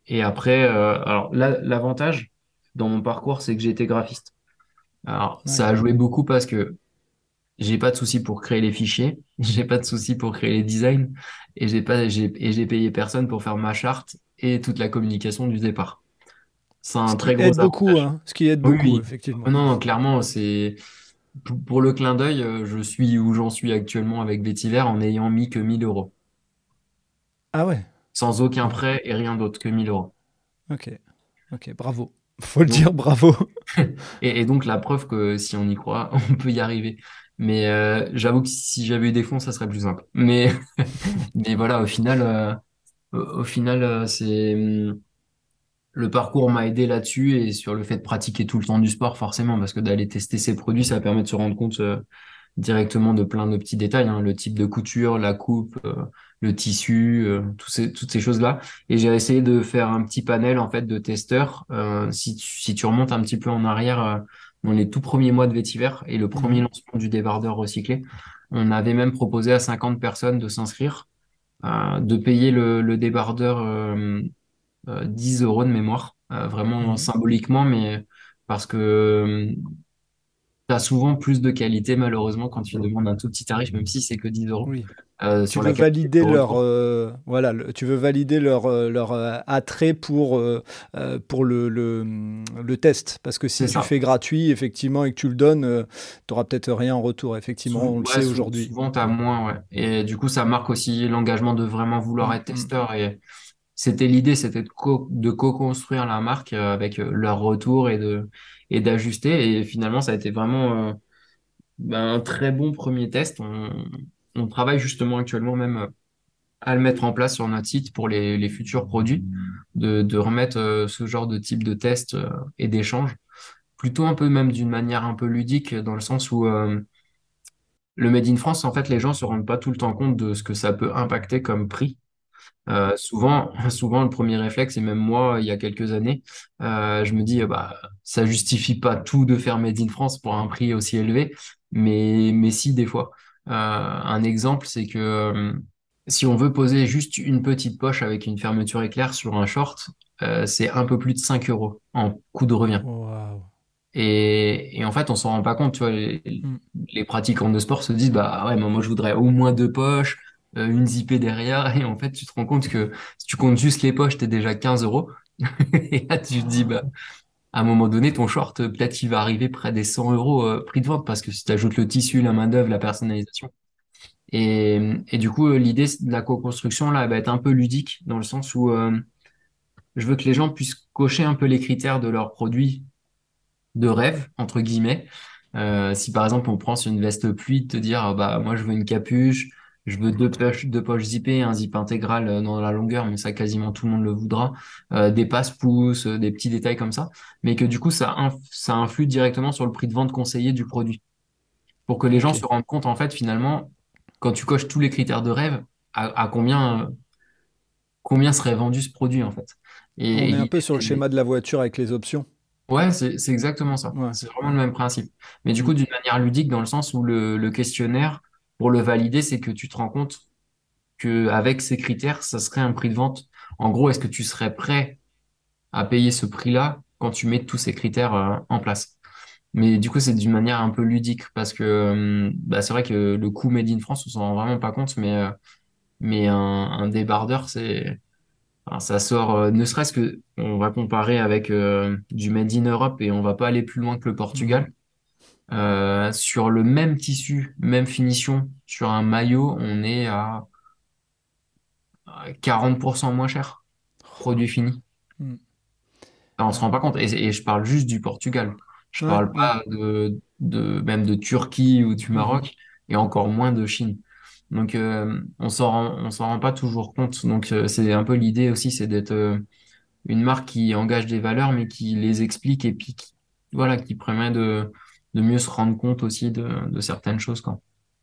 et après, euh, alors l'avantage dans mon parcours, c'est que j'ai été graphiste. Alors ça a joué beaucoup parce que j'ai pas de souci pour créer les fichiers, j'ai pas de souci pour créer les designs, et j'ai pas, j'ai, et j'ai payé personne pour faire ma charte et toute la communication du départ. C'est un très gros aide beaucoup, hein, ce qui aide beaucoup, effectivement. Non, clairement, c'est pour, le clin d'œil, euh, je suis où j'en suis actuellement avec Vétiver en n'ayant mis que 1000 euros. Ah ouais. Sans aucun prêt et rien d'autre que 1000 euros. Ok, ok, bravo. Faut le dire, bravo. et, donc la preuve que si on y croit, on peut y arriver. Mais euh, j'avoue que si j'avais eu des fonds, ça serait plus simple. Mais, mais voilà, au final, euh, au, final, c'est hum, le parcours m'a aidé là-dessus et sur le fait de pratiquer tout le temps du sport, forcément, parce que d'aller tester ces produits, ça permet de se rendre compte euh, directement de plein de petits détails, hein, le type de couture, la coupe, euh, le tissu, euh, ces, toutes ces choses-là. Et j'ai essayé de faire un petit panel en fait de testeurs. si, tu, si tu remontes un petit peu en arrière, dans les tout premiers mois de vétiver et le premier mmh. lancement du débardeur recyclé, on avait même proposé à 50 personnes de s'inscrire, de payer le, le débardeur 10 euh, euros de mémoire, euh, vraiment mmh. symboliquement, mais parce que euh, tu as souvent plus de qualité, malheureusement, quand tu demandes un tout petit tarif, même si c'est que 10 euros. Oui. tu, veux valider leur, voilà, tu veux valider leur, leur attrait pour, pour le, le, test. Parce que si tu fais gratuit, effectivement, et que tu le donnes, tu n'auras peut-être rien en retour. Effectivement, on le sait aujourd'hui. Souvent, tu as moins, ouais. Et du coup, ça marque aussi l'engagement de vraiment vouloir mmh, être mmh. testeur. Et c'était l'idée, c'était de, co-construire la marque euh, avec euh, leur retour et de et d'ajuster. Et finalement, ça a été vraiment euh, ben, un très bon premier test. On, travaille justement actuellement même à le mettre en place sur notre site pour les, futurs produits, de, remettre ce genre de type de test et d'échange, plutôt un peu même d'une manière un peu ludique, dans le sens où le Made in France, en fait, les gens se rendent pas tout le temps compte de ce que ça peut impacter comme prix. Euh, souvent, souvent, le premier réflexe, et même moi, il y a quelques années, euh, je me dis, bah, ça justifie pas tout de faire Made in France pour un prix aussi élevé, mais, mais si, des fois. Euh, un exemple, c'est que si on veut poser juste une petite poche avec une fermeture éclair sur un short, c'est un peu plus de 5 euros en coût de revient. Et, et, en fait, on s'en rend pas compte, tu vois, les, mm. les, pratiquants de sport se disent, bah ouais, moi je voudrais au moins deux poches, une zippée derrière, et en fait, tu te rends compte que si tu comptes juste les poches, t'es déjà 15 euros. et là, tu te dis, bah, à un moment donné, ton short, peut-être, il va arriver près des 100 euros euh, prix de vente, parce que si tu ajoutes le tissu, la main-d'œuvre, la personnalisation. Et, et du coup, euh, l'idée de la co-construction, là, va être un peu ludique, dans le sens où je veux que les gens puissent cocher un peu les critères de leurs produits de rêve, entre guillemets. si par exemple on prend sur une veste pluie, te dire bah moi je veux une capuche, je veux deux poches, deux poches zippées, un zip intégral euh, dans la longueur, mais ça quasiment tout le monde le voudra, euh, des passe-pouces, euh, des petits détails comme ça, mais que du coup ça, ça influe directement sur le prix de vente conseillé du produit. Pour que les gens se rendent compte, en fait, finalement, quand tu coches tous les critères de rêve, à, combien, combien serait vendu ce produit, en fait. Et, On est un peu sur le schéma de la voiture avec les options. Ouais, c'est exactement ça. C'est vraiment le même principe. Mais du coup, d'une manière ludique, dans le sens où le questionnaire pour le valider, c'est que tu te rends compte qu'avec ces critères, ça serait un prix de vente. En gros, est-ce que tu serais prêt à payer ce prix-là quand tu mets tous ces critères euh, en place? Mais du coup, c'est d'une manière un peu ludique parce que euh, bah, c'est vrai que le coût Made in France, on s'en rend vraiment pas compte, mais, euh, un, débardeur, c'est, ça sort, euh, ne serait-ce que, on va comparer avec du Made in Europe et on va pas aller plus loin que le. Portugal. Euh, sur le même tissu, même finition, sur un maillot, on est à à 40% moins cher, produit fini. Mhm. Enfin, on se rend pas compte. Et, et je parle juste du Portugal. Je ouais, parle pas de, de même de Turquie ou du Mhm. Maroc et encore moins de Chine. Donc euh, on s'en rend, on s'en rend pas toujours compte. Donc euh, c'est un peu l'idée aussi, c'est d'être euh, une marque qui engage des valeurs mais qui les explique et puis qui, voilà, qui permet de, de mieux se rendre compte aussi de, certaines choses, quoi.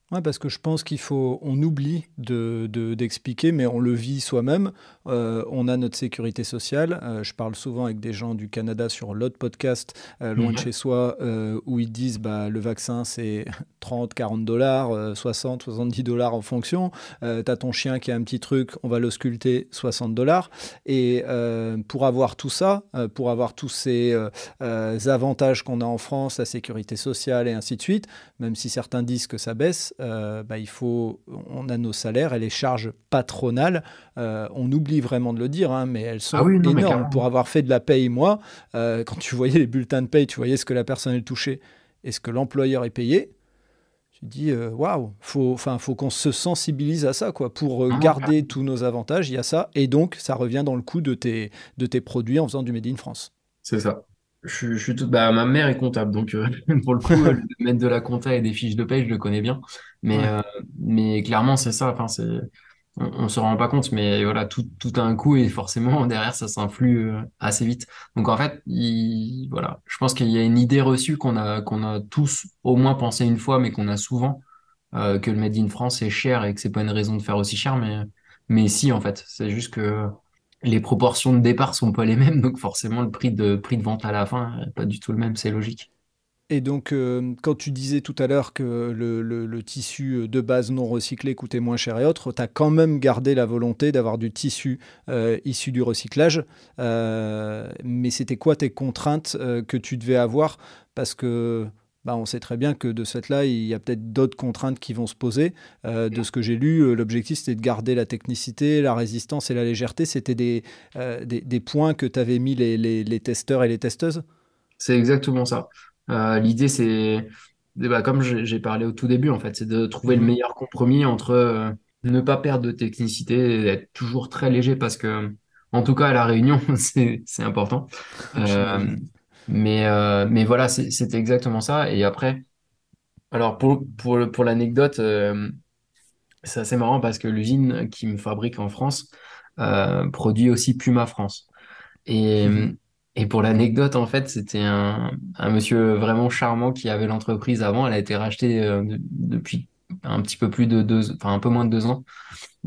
Ouais, parce que je pense qu'il faut, on oublie de, de- d'expliquer, mais on le vit soi-même. Euh, on a notre sécurité sociale. Euh, je parle souvent avec des gens du Canada sur l'autre podcast, euh, loin de Mhm. chez soi, où ils disent bah, le vaccin c'est 30, 40 dollars, euh, 60, 70 dollars en fonction. T'as ton chien qui a un petit truc, on va l'ausculter, 60 dollars. Et pour avoir tout ça, pour avoir tous ces avantages qu'on a en France, la sécurité sociale et ainsi de suite, même si certains disent que ça baisse, euh, bah, il faut, on a nos salaires et les charges patronales. euh, on oublie vraiment de le dire, hein, mais elles Ah sont oui, non, mais énormes. Pour avoir fait de la paye, moi, euh, quand tu voyais les bulletins de paye, tu voyais ce que la personne est touchée et ce que l'employeur est payé. Tu dis, waouh, faut, enfin, faut qu'on se sensibilise à ça, quoi. Pour non, garder tous nos avantages, il y a ça, et donc ça revient dans le coût de tes, de tes produits en faisant du Made in France. C'est ça. Je, suis je suis tout... bah, ma mère est comptable, donc euh, pour le coup, euh, le domaine de la compta et des fiches de paie, je le connais bien. Mais, Ouais. euh, mais clairement, c'est ça. Enfin, c'est... On, on se rend pas compte, mais voilà, tout, tout a un coût et forcément, derrière, ça s'influe assez vite. Donc en fait, il... voilà, je pense qu'il y a une idée reçue qu'on a, qu'on a tous au moins pensé une fois, mais qu'on a souvent, euh, que le Made in France est cher et que c'est pas une raison de faire aussi cher, mais, mais si, en fait. C'est juste que les proportions de départ sont pas les mêmes, donc forcément le prix de, prix de vente à la fin est pas du tout le même, c'est logique. Et donc, euh, quand tu disais tout à l'heure que le, le- tissu de base non recyclé coûtait moins cher et autres, tu as quand même gardé la volonté d'avoir du tissu euh, issu du recyclage. Euh, mais c'était quoi tes contraintes euh, que tu devais avoir? Parce que bah, on sait très bien que de ce fait-là, il y a peut-être d'autres contraintes qui vont se poser. Euh, de ce que j'ai lu, euh, l'objectif c'était de garder la technicité, la résistance et la légèreté. C'était des, euh, des, des points que t'avaient mis les, les, les testeurs et les testeuses? C'est exactement ça. Euh, l'idée, c'est, ben, comme j'ai parlé au tout début, en fait, c'est de trouver le Mhm. meilleur compromis entre ne pas perdre de technicité et être toujours très léger parce que, en tout cas, à La Réunion, c'est, important. Euh. Mais, euh, mais voilà, c'est- c'était exactement ça. Et après, alors pour, pour, pour l'anecdote, euh, c'est assez marrant parce que l'usine qui me fabrique en France euh, produit aussi Puma France. Et, et pour l'anecdote, en fait, c'était un, un monsieur vraiment charmant qui avait l'entreprise avant. Elle a été rachetée de- depuis un petit peu plus de deux, enfin un peu moins de deux ans.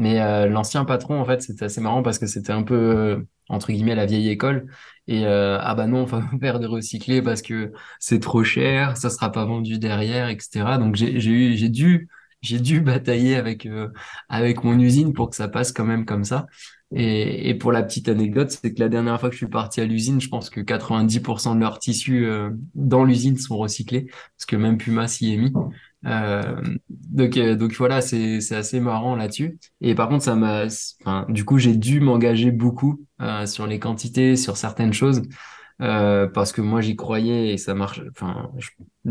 Mais euh, l'ancien patron, en fait, c'était assez marrant parce que c'était un peu, euh, entre guillemets, la vieille école. Et euh, ah bah non, on va faire des recyclés parce que c'est trop cher, ça sera pas vendu derrière, etc. Donc j'ai j'ai eu, j'ai dû, j'ai dû batailler avec euh, avec mon usine pour que ça passe quand même comme ça. Et, et pour la petite anecdote, c'est que la dernière fois que je suis parti à l'usine, je pense que 90% de leurs tissus euh, dans l'usine sont recyclés parce que même Puma s'y est mis. Euh, donc, euh, donc voilà, c'est c'est assez marrant là-dessus. Et par contre, ça m'a, du coup, j'ai dû m'engager beaucoup euh, sur les quantités, sur certaines choses, euh, parce que moi, j'y croyais et ça marche. Enfin,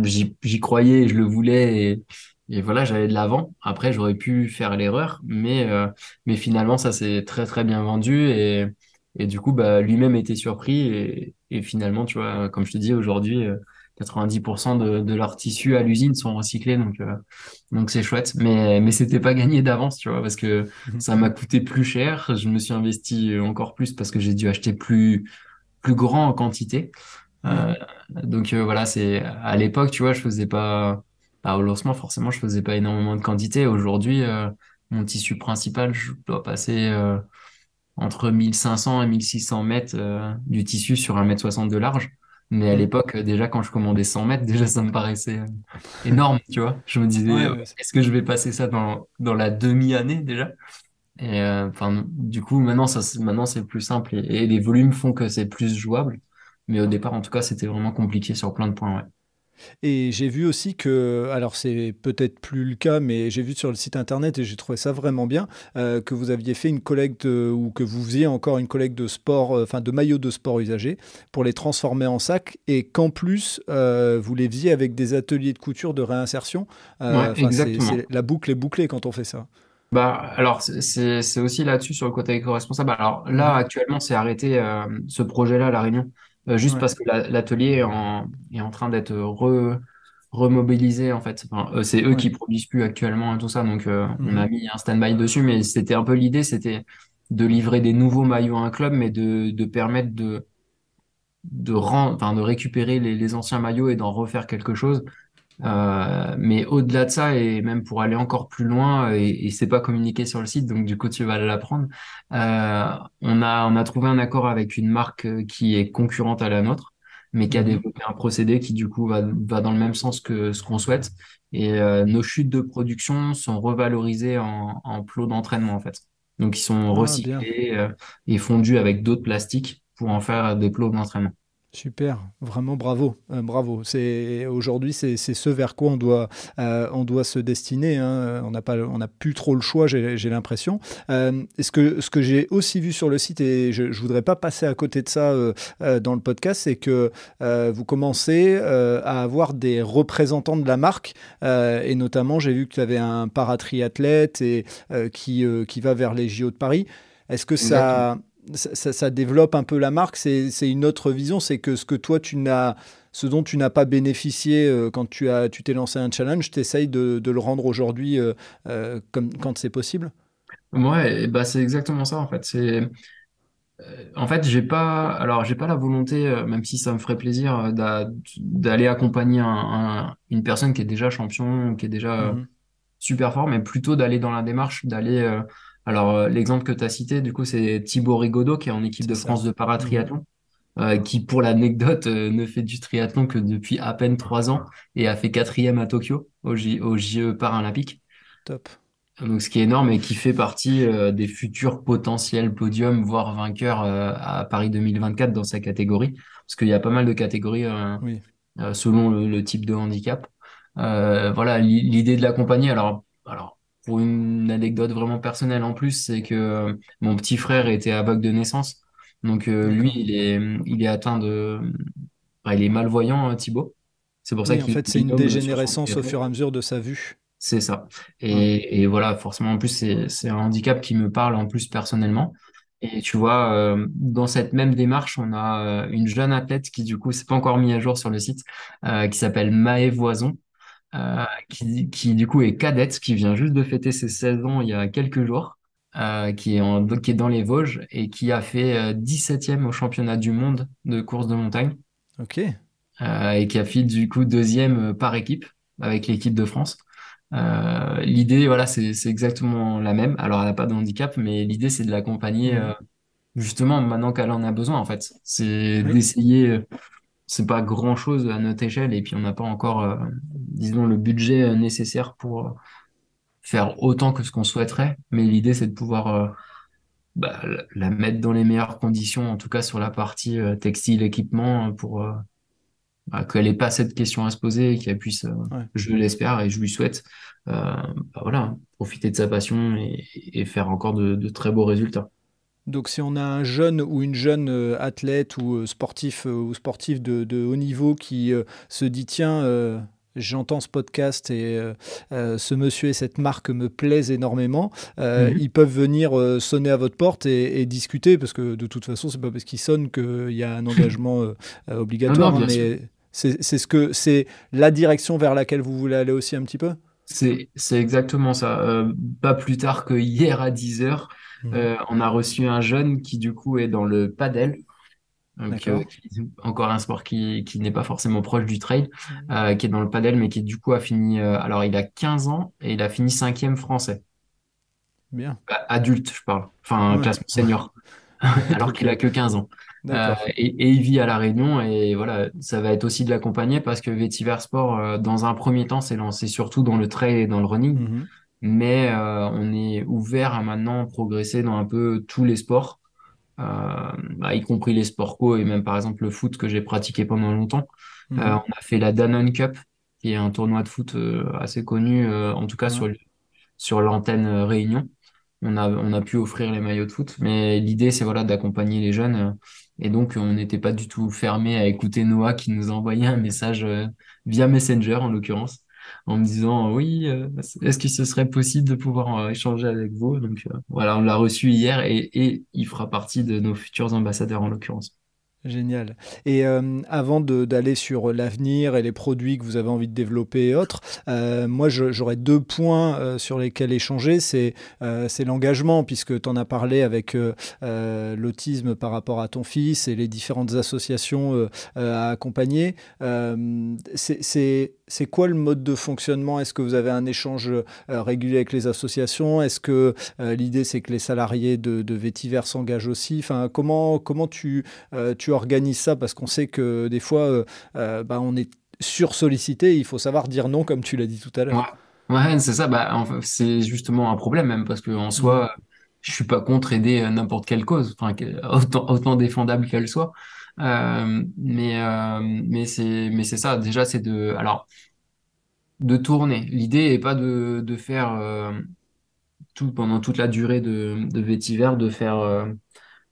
j'y j'y croyais et je le voulais et, et voilà, j'allais de l'avant. Après, j'aurais pu faire l'erreur, mais euh, mais finalement, ça s'est très très bien vendu et et du coup, bah, lui-même était surpris et et finalement, tu vois, comme je te dis aujourd'hui. euh, 90% de, de leurs tissus à l'usine sont recyclés, donc euh, donc c'est chouette, mais, mais c'était pas gagné d'avance, tu vois, parce que ça m'a coûté plus cher. Je me suis investi encore plus parce que j'ai dû acheter plus, plus grand en quantité. Euh, donc euh, voilà, c'est à l'époque, tu vois, je faisais pas, bah, au lancement, forcément, je faisais pas énormément de quantité. Aujourd'hui, euh, mon tissu principal, je dois passer euh, entre 1500 et 1600 mètres euh, du tissu sur un mètre 60 de large. Mais à Mhm. l'époque, euh, déjà, quand je commandais 100 mètres, déjà, ça me paraissait euh, énorme, tu vois. Je me disais, Ouais, euh, ouais, est-ce que je vais passer ça dans, dans la demi-année déjà? Et euh, enfin, du coup, maintenant, ça, c'est- maintenant, c'est plus simple et, et les volumes font que c'est plus jouable. Mais au départ, en tout cas, c'était vraiment compliqué sur plein de points, ouais. Et j'ai vu aussi que, alors c'est peut-être plus le cas, mais j'ai vu sur le site internet et j'ai trouvé ça vraiment bien, euh, que vous aviez fait une collecte euh, ou que vous faisiez encore une collecte de sport, euh, enfin de maillots de sport usagés pour les transformer en sacs et qu'en plus vous les faisiez avec des ateliers de couture de réinsertion. exactement. la boucle est bouclée quand on fait ça. Bah, alors, c'est aussi là-dessus sur le côté éco-responsable. Alors là, actuellement, c'est arrêté ce projet-là à La Réunion, euh, juste Ouais. parce que la- l'atelier est en, est en train d'être re, remobilisé, en fait. Enfin, euh, c'est eux Ouais. qui produisent plus actuellement et tout ça, donc euh, on a Mhm. mis un stand-by dessus, mais c'était un peu l'idée, c'était de livrer des nouveaux maillots à un club, mais de, de permettre de, récupérer les, les anciens maillots et d'en refaire quelque chose. Euh, mais au-delà de ça, et même pour aller encore plus loin, et, et c'est pas communiqué sur le site, donc du coup tu vas l'apprendre, euh, on a, on a trouvé un accord avec une marque euh, qui est concurrente à la nôtre, mais qui a Mhm. développé un procédé qui du coup va, va dans le même sens que ce qu'on souhaite. Et euh, nos chutes de production sont revalorisées en, en plots d'entraînement en fait. Donc ils sont Ah, recyclés euh, et fondus avec d'autres plastiques pour en faire des plots d'entraînement. Super, vraiment bravo, euh, bravo. C'est aujourd'hui c'est ce vers quoi on doit euh, on doit se destiner. hein. On n'a pas on plus trop le choix, j'ai l'impression. Euh, ce que ce que j'ai aussi vu sur le site et je, je voudrais pas passer à côté de ça dans le podcast, c'est que vous commencez à avoir des représentants de la marque et notamment j'ai vu que tu avais un paratriathlète et qui qui va vers les JO de Paris. Est-ce que Exactement. Ça ça, ça- ça développe un peu la marque. C'est une autre vision. C'est que ce que toi, tu n'as, ce dont tu n'as pas bénéficié euh, quand tu as, tu t'es lancé un challenge, tu essayes de, de le rendre aujourd'hui euh, euh, comme quand c'est possible? Ouais, bah c'est exactement ça en fait. C'est En fait, j'ai pas, alors j'ai pas la volonté, même si ça me ferait plaisir, d'a- d'aller accompagner un- un- une personne qui est déjà champion, qui est déjà Mhm. super fort, mais plutôt d'aller dans la démarche, d'aller. Alors euh, l'exemple que tu as cité, du coup, c'est Thibaut Rigaudot qui est en équipe de ça. France de Mhm. paratriathlon, euh, qui pour l'anecdote euh, ne fait du triathlon que depuis à peine trois ans et a fait quatrième à Tokyo au J, au JE paralympiques. Top. Donc, ce qui est énorme et qui fait partie euh, des futurs potentiels podiums, voire vainqueurs à Paris 2024 dans sa catégorie. Parce qu'il y a pas mal de catégories Oui. selon le, le type de handicap. Voilà, l'i- l'idée de l'accompagner. Alors, alors, pour une anecdote vraiment personnelle en plus, c'est que euh, mon petit frère était aveugle de naissance. Donc, euh, lui, il est, il est atteint de. enfin, il est malvoyant, euh, Thibaut. C'est pour ça Oui, en fait, c'est une dégénérescence au fur et à mesure de sa vue. C'est ça. Et, et voilà, forcément, en plus, c'est, c'est un handicap qui me parle en plus personnellement. Et tu vois, euh, dans cette même démarche, on a euh, une jeune athlète qui, du coup, c'est pas encore mis à jour sur le site, euh, qui s'appelle Maë Voison, euh, qui, qui, du coup, est cadette, qui vient juste de fêter ses 16 ans il y a quelques jours, euh, qui est en, qui est dans les Vosges et qui a fait euh, 17e au championnat du monde de course de montagne, Ok. euh, et qui a fait, du coup, deuxième euh, par équipe avec l'équipe de France. Euh, l'idée, voilà, c'est c'est exactement la même. Alors, elle n'a pas de handicap, mais l'idée, c'est de l'accompagner euh, justement maintenant qu'elle en a besoin, en fait. C'est Oui. d'essayer, euh, c'est pas grand-chose à notre échelle, et puis on n'a pas encore, euh, disons, le budget euh, nécessaire pour euh, faire autant que ce qu'on souhaiterait. Mais l'idée, c'est de pouvoir euh, bah, la mettre dans les meilleures conditions, en tout cas sur la partie euh, textile, équipement, pour bah, qu'elle n'ait pas cette question à se poser et qu'elle puisse, Ouais. je l'espère et je lui souhaite, bah voilà, profiter de sa passion et, et faire encore de, de très beaux résultats. Donc, si on a un jeune ou une jeune euh, athlète ou euh, sportif euh, ou sportif de, de haut niveau qui se dit tiens, j'entends ce podcast et euh, euh, ce monsieur et cette marque me plaisent énormément, euh, Mhm. ils peuvent venir sonner à votre porte et, et discuter parce que de toute façon, c'est pas parce qu'ils sonnent qu'il y a un engagement Non, obligatoire, hein, mais c'est ce que c'est la direction vers laquelle vous voulez aller aussi un petit peu? C'est, exactement ça. Pas plus tard que hier à 10 heures, Euh, on a reçu un jeune qui du coup est dans le padel, donc euh, encore un sport qui, qui n'est pas forcément proche du trail, euh, qui est dans le padel, mais qui du coup a fini, alors il a 15 ans et il a fini cinquième français. Bien. A- Adulte, je parle. Enfin, Ouais. classement senior. alors qu'il a que 15 ans. Euh, et, et il vit à La Réunion et voilà, ça va être aussi de l'accompagner parce que Vetiver Sport, euh, dans un premier temps, s'est lancé surtout dans le trail et dans le running, Mhm. Mais euh, on est ouvert à maintenant progresser dans un peu tous les sports, euh, bah, y compris les sports co et même par exemple le foot que j'ai pratiqué pendant longtemps. on a fait la Danone Cup, qui est un tournoi de foot assez connu, en tout cas sur, sur l'antenne Réunion on a, on a pu offrir les maillots de foot. Mais l'idée, c'est voilà, d'accompagner les jeunes. Euh, et donc, on n'était pas du tout fermé à écouter Noah qui nous envoyait un message euh, via Messenger, en l'occurrence, en me disant oui, euh, est-ce que ce serait possible de pouvoir échanger avec vous? Donc voilà, on l'a reçu hier et, il fera partie de nos futurs ambassadeurs, en l'occurrence. Génial. Et euh, avant d'aller sur l'avenir et les produits que vous avez envie de développer et autres, euh, moi j'aurais deux points euh, sur lesquels échanger. C'est l'engagement, puisque tu en as parlé avec l'autisme par rapport à ton fils et les différentes associations à accompagner. C'est c'est quoi le mode de fonctionnement? Est-ce que vous avez un échange régulier avec les associations? Est-ce que l'idée c'est que les salariés de, de Vétiver s'engagent aussi? Enfin, Comment, comment tu, tu organise ça? Parce qu'on sait que des fois, euh, euh, bah, on est sursollicité. Il faut savoir dire non, comme tu l'as dit tout à l'heure. Ouais, c'est ça. Bah, c'est justement un problème même parce que en soi, mm. je suis pas contre aider euh, n'importe quelle cause, enfin, autant, autant défendable qu'elle soit. Mais mais c'est mais c'est ça. Déjà, c'est de alors de tourner. L'idée est pas de, de faire tout pendant toute la durée de, de vétiver, de faire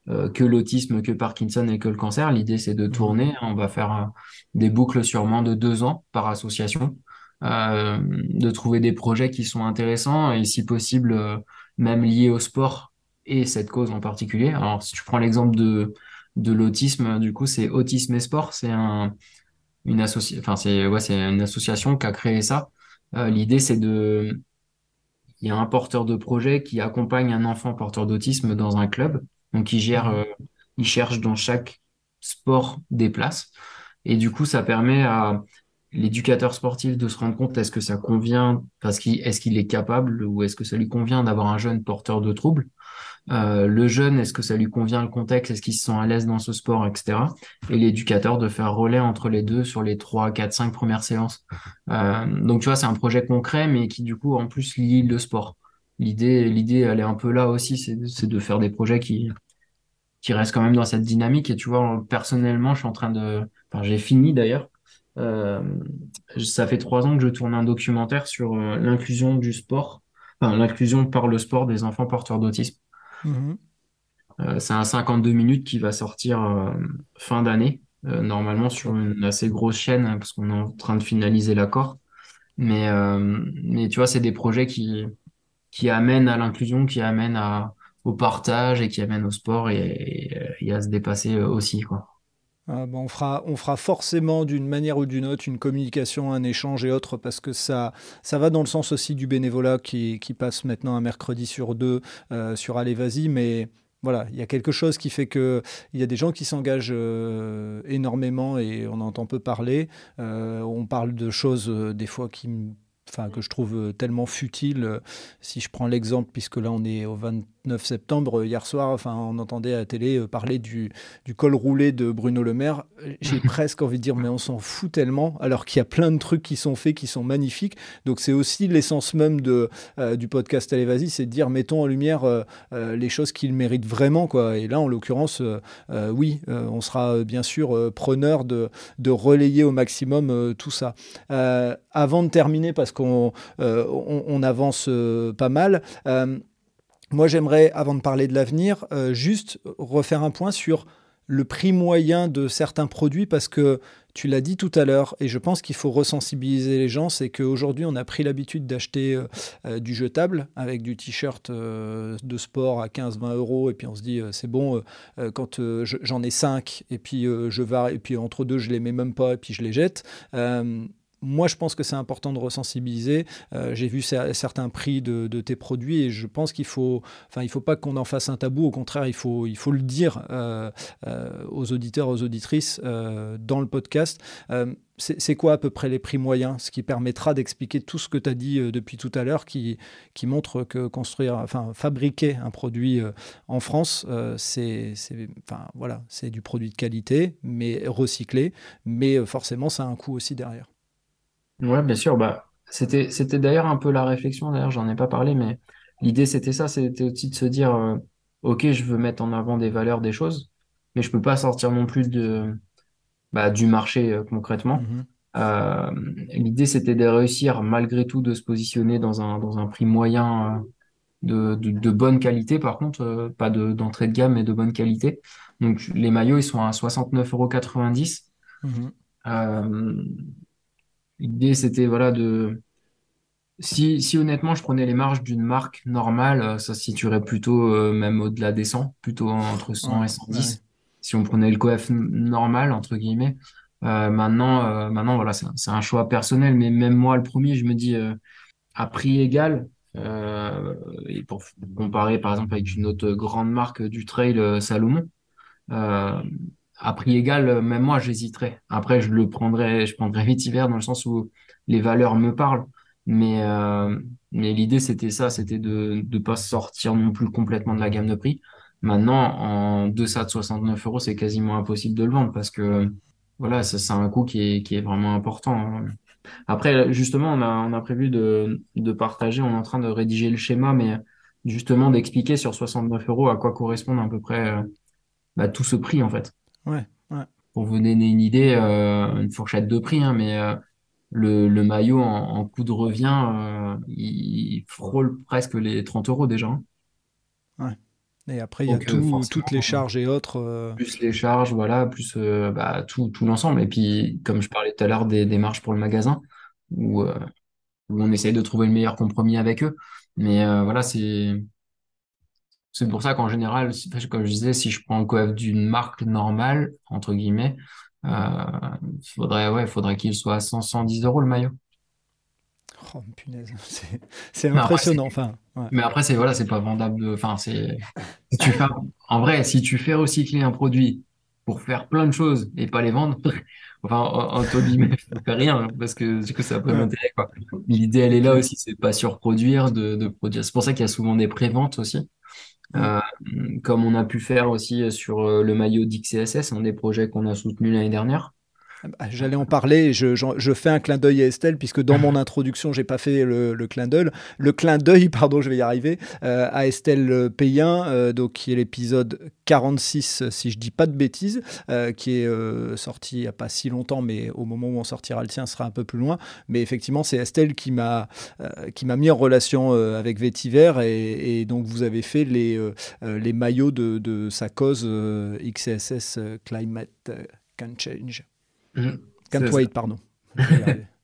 euh, que l'autisme, que Parkinson et que le cancer. L'idée, c'est de mmh. tourner. On va faire euh, des boucles sûrement de deux ans par association, euh, de trouver des projets qui sont intéressants et si possible, même liés au sport et cette cause en particulier. Alors, si tu prends l'exemple de, de l'autisme, du coup, c'est Autisme et Sport. C'est un, une, associ... enfin, c'est, ouais, c'est une association qui a créé ça. L'idée, c'est de... Il y a un porteur de projet qui accompagne un enfant porteur d'autisme dans un club donc, ils gèrent, mhm. euh, ils cherchent dans chaque sport des places. Et du coup, ça permet à l'éducateur sportif de se rendre compte est-ce que ça convient, parce qu'il, est-ce qu'il est capable ou est-ce que ça lui convient d'avoir un jeune porteur de troubles? Euh, le jeune, est-ce que ça lui convient le contexte, est-ce qu'il se sent à l'aise dans ce sport, etc. Et l'éducateur de faire relais entre les deux sur les 3, 4, 5 premières séances. Euh, donc tu vois, c'est un projet concret, mais qui du coup en plus lie le sport. L'idée, l'idée, elle est un peu là aussi, c'est de faire des projets qui, qui restent quand même dans cette dynamique. Et tu vois, personnellement, je suis en train de, enfin, j'ai fini d'ailleurs. Euh, ça fait trois ans que je tourne un documentaire sur l'inclusion du sport, enfin, l'inclusion par le sport des enfants porteurs d'autisme. Euh, c'est un 52 minutes qui va sortir fin d'année, normalement sur une assez grosse chaîne, hein, parce qu'on est en train de finaliser l'accord. Mais, mais tu vois, c'est des projets qui, qui amène à l'inclusion, qui amène à, au partage et qui amène au sport et, à se dépasser euh, aussi. Quoi. Ah, on, fera, on fera forcément d'une manière ou d'une autre une communication, un échange et autres parce que ça, va dans le sens aussi du bénévolat qui, passe maintenant un mercredi sur deux euh, sur Allez Vas-y, mais voilà, il y a quelque chose qui fait que il y a des gens qui s'engagent euh, énormément et on entend peu parler. on parle de choses des fois qui enfin que je trouve tellement futiles. Si je prends l'exemple, puisque là on est au 20 9 septembre, hier soir, enfin, on entendait à la télé euh, parler du, du col roulé de Bruno Le Maire. J'ai presque envie de dire, mais on s'en fout tellement, alors qu'il y a plein de trucs qui sont faits, qui sont magnifiques. Donc c'est aussi l'essence même de, euh, du podcast Allez Vas-y, c'est de dire, mettons en lumière euh, les choses qu'il mérite vraiment. Quoi. Et là, en l'occurrence, oui, on sera bien sûr preneur de, de relayer au maximum tout ça. avant de terminer, parce qu'on on, on, avance pas mal, moi, j'aimerais, avant de parler de l'avenir, euh, juste refaire un point sur le prix moyen de certains produits parce que tu l'as dit tout à l'heure et je pense qu'il faut resensibiliser les gens, c'est qu'aujourd'hui on a pris l'habitude d'acheter euh, euh, du jetable avec du t-shirt de sport à 15-20 euros et puis on se dit c'est bon quand j'en ai 5 et puis je vais et puis entre deux je les mets même pas et puis je les jette moi, je pense que c'est important de resensibiliser. Euh, j'ai vu certains prix de, tes produits et je pense qu'il faut, enfin, il faut pas qu'on en fasse un tabou. Au contraire, il faut, il faut le dire euh, euh, aux auditeurs, aux auditrices dans le podcast. c'est quoi à peu près les prix moyens? Ce qui permettra d'expliquer tout ce que tu as dit depuis tout à l'heure, qui, qui montre que construire, enfin, fabriquer un produit en France, c'est, enfin, voilà, c'est du produit de qualité, mais recyclé, mais forcément, ça a un coût aussi derrière. Ouais, bien sûr. Bah, c'était, c'était d'ailleurs un peu la réflexion. D'ailleurs, j'en ai pas parlé, mais l'idée c'était ça. C'était aussi de se dire, euh, ok, je veux mettre en avant des valeurs, des choses, mais je peux pas sortir non plus de bah, du marché concrètement. Mhm. l'idée, c'était de réussir malgré tout de se positionner dans un, dans un prix moyen de, de, de bonne qualité, par contre, pas de, d'entrée de gamme, mais de bonne qualité. Donc les maillots, ils sont à 69,90 Mhm. euros. L'idée, c'était voilà de si, si honnêtement je prenais les marges d'une marque normale, euh, ça se situerait plutôt euh, même au-delà des 100, plutôt entre Ouais, 100 et ouais. 110, si on prenait le coef normal, entre guillemets. Euh, maintenant, euh, maintenant voilà, c'est un choix personnel, mais même moi, le premier, je me dis à prix égal, et pour comparer par exemple avec une autre grande marque du trail, Salomon, euh, à prix égal, euh, même moi, j'hésiterais. Après, je le prendrais, je prendrais vite dans le sens où les valeurs me parlent. Mais, euh, mais l'idée, c'était ça, c'était de ne pas sortir non plus complètement de la gamme de prix. Maintenant, en deçà de 69 euros, c'est quasiment impossible de le vendre parce que voilà, ça, c'est un coût qui est, qui est vraiment important. hein. Après, justement, on a, on a prévu de, de partager, on est en train de rédiger le schéma, mais justement d'expliquer sur 69 euros à quoi correspondent à peu près euh, bah, tout ce prix, en fait. Ouais, ouais. Pour vous donner une idée, euh, une fourchette de prix, hein, mais euh, le, le maillot en, en coût de revient, euh, il frôle presque les 30 euros déjà. hein. Ouais. Et après, il y a tout, toutes les charges et autres. euh, plus les charges, voilà, plus euh, bah, tout, tout l'ensemble. Et puis, comme je parlais tout à l'heure des, marges pour le magasin, où, euh, où on essaye de trouver le meilleur compromis avec eux. Mais voilà, c'est c'est pour ça qu'en général, comme je disais, si je prends le coef d'une marque normale, entre guillemets, euh, faudrait, ouais, faudrait qu'il soit à 100, 110 euros le maillot. Oh, punaise, c'est après, impressionnant. Enfin, ouais. Mais après, c'est voilà, c'est pas vendable. de- Enfin, c'est si tu fais, en vrai, si tu fais recycler un produit pour faire plein de choses et pas les vendre, enfin, en- entre guillemets, ça fait rien hein, parce que du coup, ça n'a pas d'intérêt. L'idée, elle est là aussi, c'est pas surproduire, de, de produire. C'est pour ça qu'il y a souvent des préventes aussi. Euh, comme on a pu faire aussi sur euh, le maillot d'XCSS, un des projets qu'on a soutenu l'année dernière. Ah bah, J'allais en parler, je, fais un clin d'œil à Estelle, puisque dans mon introduction, j'ai pas fait le, le clin d'œil, le clin d'œil, pardon, je vais y arriver, euh, à Estelle Payen, euh, donc, qui est l'épisode 46, si je dis pas de bêtises, euh, qui est euh, sorti il n'y a pas si longtemps, mais au moment où on sortira le tien, sera un peu plus loin. Mais effectivement, c'est Estelle qui m'a euh, qui m'a mis en relation euh, avec Vétiver, et, et donc vous avez fait les, euh, euh, les maillots de, de sa cause euh, XSS euh, Climate euh, Can Change. Mhm. Can't ça. wait, pardon.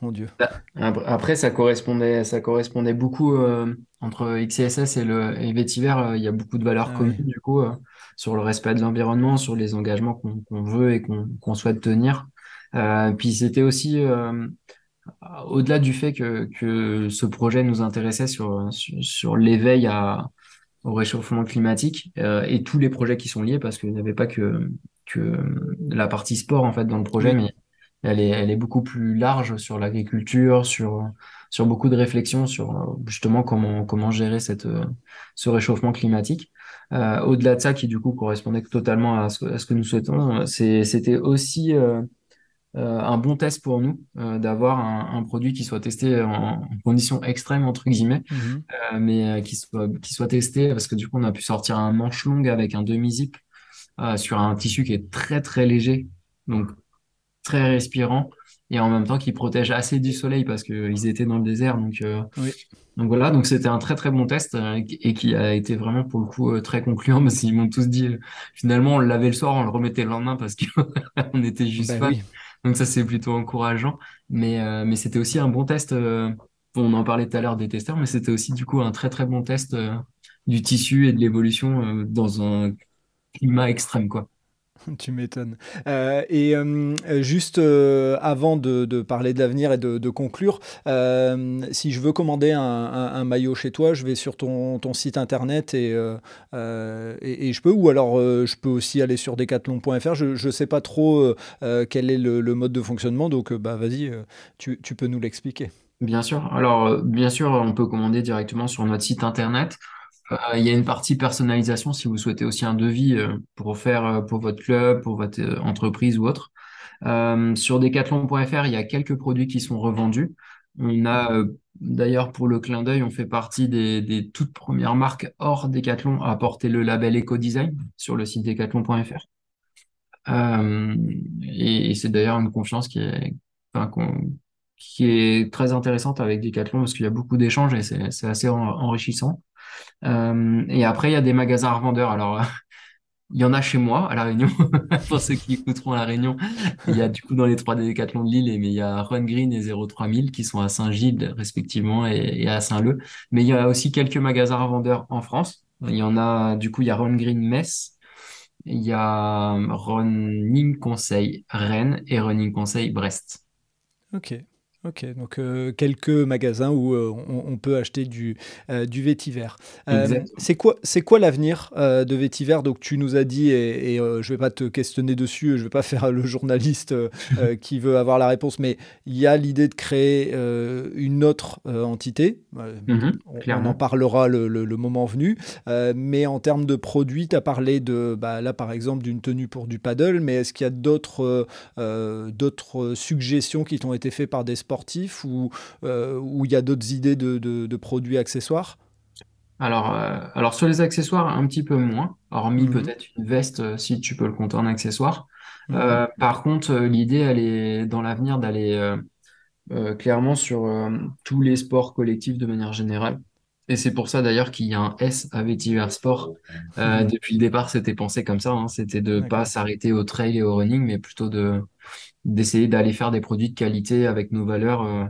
Mon Dieu. Après, après, ça correspondait, ça correspondait beaucoup euh, entre XCSS et le et Vetiver. euh, il y a beaucoup de valeurs Ah communes du coup euh, sur le respect de l'environnement, sur les engagements qu'on veut et qu'on souhaite tenir. Euh, puis c'était aussi euh, au-delà du fait que que ce projet nous intéressait sur sur, sur l'éveil au réchauffement climatique euh, et tous les projets qui sont liés parce qu'il n'y avait pas que que la partie sport en fait dans le projet, mais elle est, elle est beaucoup plus large sur l'agriculture, sur, sur beaucoup de réflexions sur euh, justement comment, comment gérer cette, euh, ce réchauffement climatique. Euh, au-delà de ça, qui du coup correspondait totalement à ce, à ce que nous souhaitons, c'était aussi euh, euh, un bon test pour nous euh, d'avoir un, un produit qui soit testé en, en conditions extrêmes, entre guillemets, euh, mais euh, qui soit, qui soit testé parce que du coup, on a pu sortir un manche longue avec un demi-zip euh, sur un tissu qui est très, très léger. Donc, très respirant et en même temps qui protège assez du soleil parce qu'ils étaient dans le désert. Donc, euh, Oui. donc voilà, donc c'était un très très bon test euh, et qui a été vraiment pour le coup euh, très concluant parce qu'ils m'ont tous dit euh, finalement on le lavait le soir, on le remettait le lendemain parce qu'on était juste Ben oui. Donc ça c'est plutôt encourageant. Mais, euh, mais c'était aussi un bon test. on en parlait tout à l'heure des testeurs, mais c'était aussi du coup un très très bon test du tissu et de l'évolution dans un climat extrême quoi. Tu m'étonnes. Euh, et euh, juste euh, avant de, de parler de l'avenir et de, de conclure, euh, si je veux commander un, un- un maillot chez toi, je vais sur ton, ton site internet et, et, et je peux, ou alors euh, je peux aussi aller sur decathlon.fr. Je ne sais pas trop quel est le, le mode de fonctionnement, donc bah, vas-y, euh, tu, tu peux nous l'expliquer. Bien sûr. Alors, bien sûr, on peut commander directement sur notre site internet. Euh, il y a une partie personnalisation si vous souhaitez aussi un devis euh, pour faire euh, pour votre club, pour votre entreprise ou autre. Sur decathlon.fr, il y a quelques produits qui sont revendus. On a d'ailleurs pour le clin d'œil, on fait partie des, toutes premières marques hors Decathlon à porter le label Eco-Design sur le site decathlon.fr. et, c'est d'ailleurs une confiance qui est, qui est très intéressante avec Decathlon parce qu'il y a beaucoup d'échanges et c'est assez enrichissant. et après, il y a des magasins revendeurs. Alors, il y en a chez moi à La Réunion, pour ceux qui écouteront à La Réunion. Il y a du coup dans les trois décathlons de Lille, mais il y a Run Green et 03000 qui sont à Saint-Gilles respectivement et, à Saint-Leu. Mais il y a aussi quelques magasins revendeurs en France. Il y en a, du coup, il y a Run Green Metz, il y a Running Conseil Rennes et Running Conseil Brest. Ok. Ok, donc euh, quelques magasins où euh, on, peut acheter du, euh, du vétiver. c'est quoi, c'est quoi l'avenir de vétiver? Donc tu nous as dit, et, je vais pas te questionner dessus, je vais pas faire le journaliste qui veut avoir la réponse, mais il y a l'idée de créer une autre entité. Mhm, on, en parlera le, le, moment venu. mais en termes de produits, tu as parlé de, bah, là par exemple, d'une tenue pour du paddle, mais est-ce qu'il y a d'autres, d'autres suggestions qui t'ont été faites par des sportif ou euh, où il y a d'autres idées de, produits accessoires? Alors, euh, alors sur les accessoires, un petit peu moins, hormis mhm. peut-être une veste euh, si tu peux le compter en accessoire. Mhm. par contre, l'idée, elle est dans l'avenir d'aller clairement sur tous les sports collectifs de manière générale. Et c'est pour ça d'ailleurs qu'il y a un S à Vetiver Sport. Mhm. Depuis le départ, c'était pensé comme ça. Hein. C'était de pas s'arrêter au trail et au running, mais plutôt de d'essayer d'aller faire des produits de qualité avec nos valeurs euh,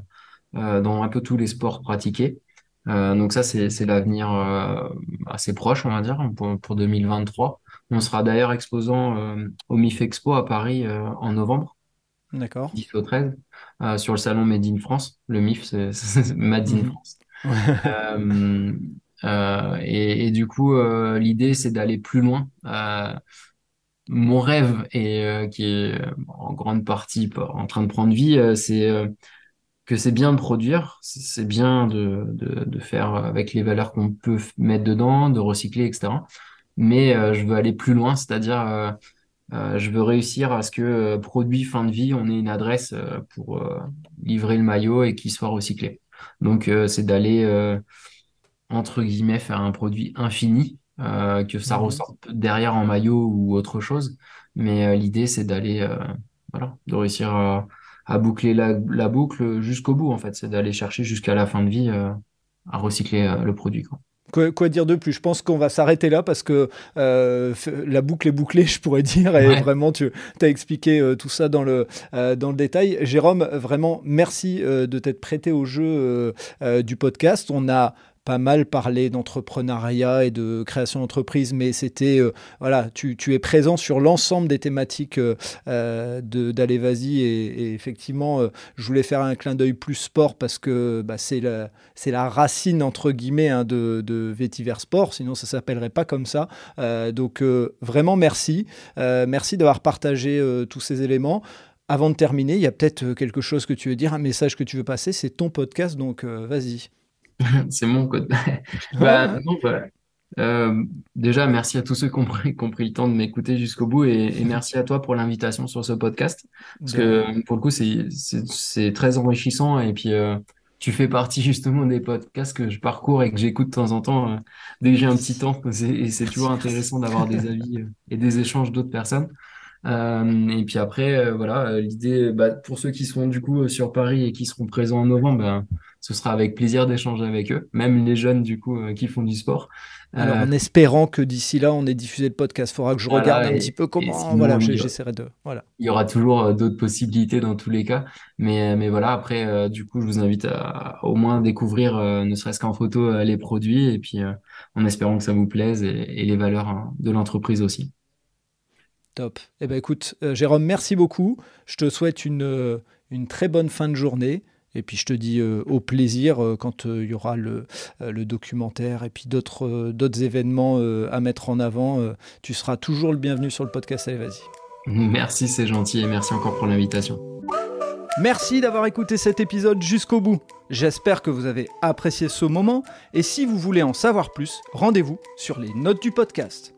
euh, dans un peu tous les sports pratiqués. Euh, donc ça, c'est l'avenir assez proche, on va dire, pour, pour 2023. On sera d'ailleurs exposant au MIF Expo à Paris en novembre. D'accord. 10 au 13, sur le salon Made in France. Le MIF, c'est Made in mhm. France. Et, et, du coup, l'idée, c'est d'aller plus loin mon rêve et euh, qui est euh, en grande partie en train de prendre vie, euh, c'est que c'est bien de produire, c'est bien de, faire avec les valeurs qu'on peut mettre dedans, de recycler, etc. Mais je veux aller plus loin, c'est-à-dire je veux réussir à ce que produit fin de vie, on ait une adresse pour livrer le maillot et qu'il soit recyclé. Donc c'est d'aller entre guillemets faire un produit infini euh, que ça mhm. ressorte derrière en maillot ou autre chose. Mais euh, l'idée, c'est d'aller, euh, voilà, de réussir à, boucler la, boucle jusqu'au bout, en fait. C'est d'aller chercher jusqu'à la fin de vie à recycler le produit. Quoi. Quoi, dire de plus? Je pense qu'on va s'arrêter là parce que la boucle est bouclée, je pourrais dire, et vraiment tu as expliqué tout ça dans le, dans le détail. Jérôme, vraiment merci de t'être prêté au jeu du podcast. On a pas mal parlé d'entrepreneuriat et de création d'entreprise, mais c'était, euh, voilà, tu, es présent sur l'ensemble des thématiques euh, euh d'Allez Vas-y, et, effectivement, euh, je voulais faire un clin d'œil plus sport parce que bah, c'est la, la racine, entre guillemets, hein, de, de Vétiver Sport, sinon ça s'appellerait pas comme ça. donc, vraiment, merci. merci d'avoir partagé tous ces éléments. Avant de terminer, il y a peut-être quelque chose que tu veux dire, un message que tu veux passer, c'est ton podcast, donc vas-y. c'est mon code. bah, bah euh, déjà, merci à tous ceux qui ont pris, le temps de m'écouter jusqu'au bout et, merci à toi pour l'invitation sur ce podcast. Parce que pour le coup, c'est très enrichissant et puis euh, tu fais partie justement des podcasts que je parcours et que j'écoute de temps en temps euh, dès que j'ai un petit temps. Et c'est toujours intéressant d'avoir des avis et des échanges d'autres personnes. et puis après, voilà, l'idée, bah, pour ceux qui seront du coup sur Paris et qui seront présents en novembre, ben, ce sera avec plaisir d'échanger avec eux, même les jeunes du coup euh, qui font du sport. Alors, en espérant que d'ici là, on ait diffusé le podcast, il faudra que je regarde un petit peu comment. voilà, j'essaierai de. Voilà. Il y aura toujours euh, d'autres possibilités dans tous les cas, mais, mais voilà. Après, du coup, je vous invite à, au moins découvrir, ne serait-ce qu'en photo, les produits, et puis en espérant que ça vous plaise et, les valeurs hein, de l'entreprise aussi. Top. Eh ben écoute, Jérôme, merci beaucoup. Je te souhaite une, une très bonne fin de journée. Et puis je te dis euh, au plaisir euh, quand euh, il y aura le, le, documentaire et puis d'autres d'autres événements à mettre en avant. tu seras toujours le bienvenu sur le podcast. Allez, vas-y. Merci, c'est gentil et merci encore pour l'invitation. Merci d'avoir écouté cet épisode jusqu'au bout. J'espère que vous avez apprécié ce moment et si vous voulez en savoir plus, rendez-vous sur les notes du podcast.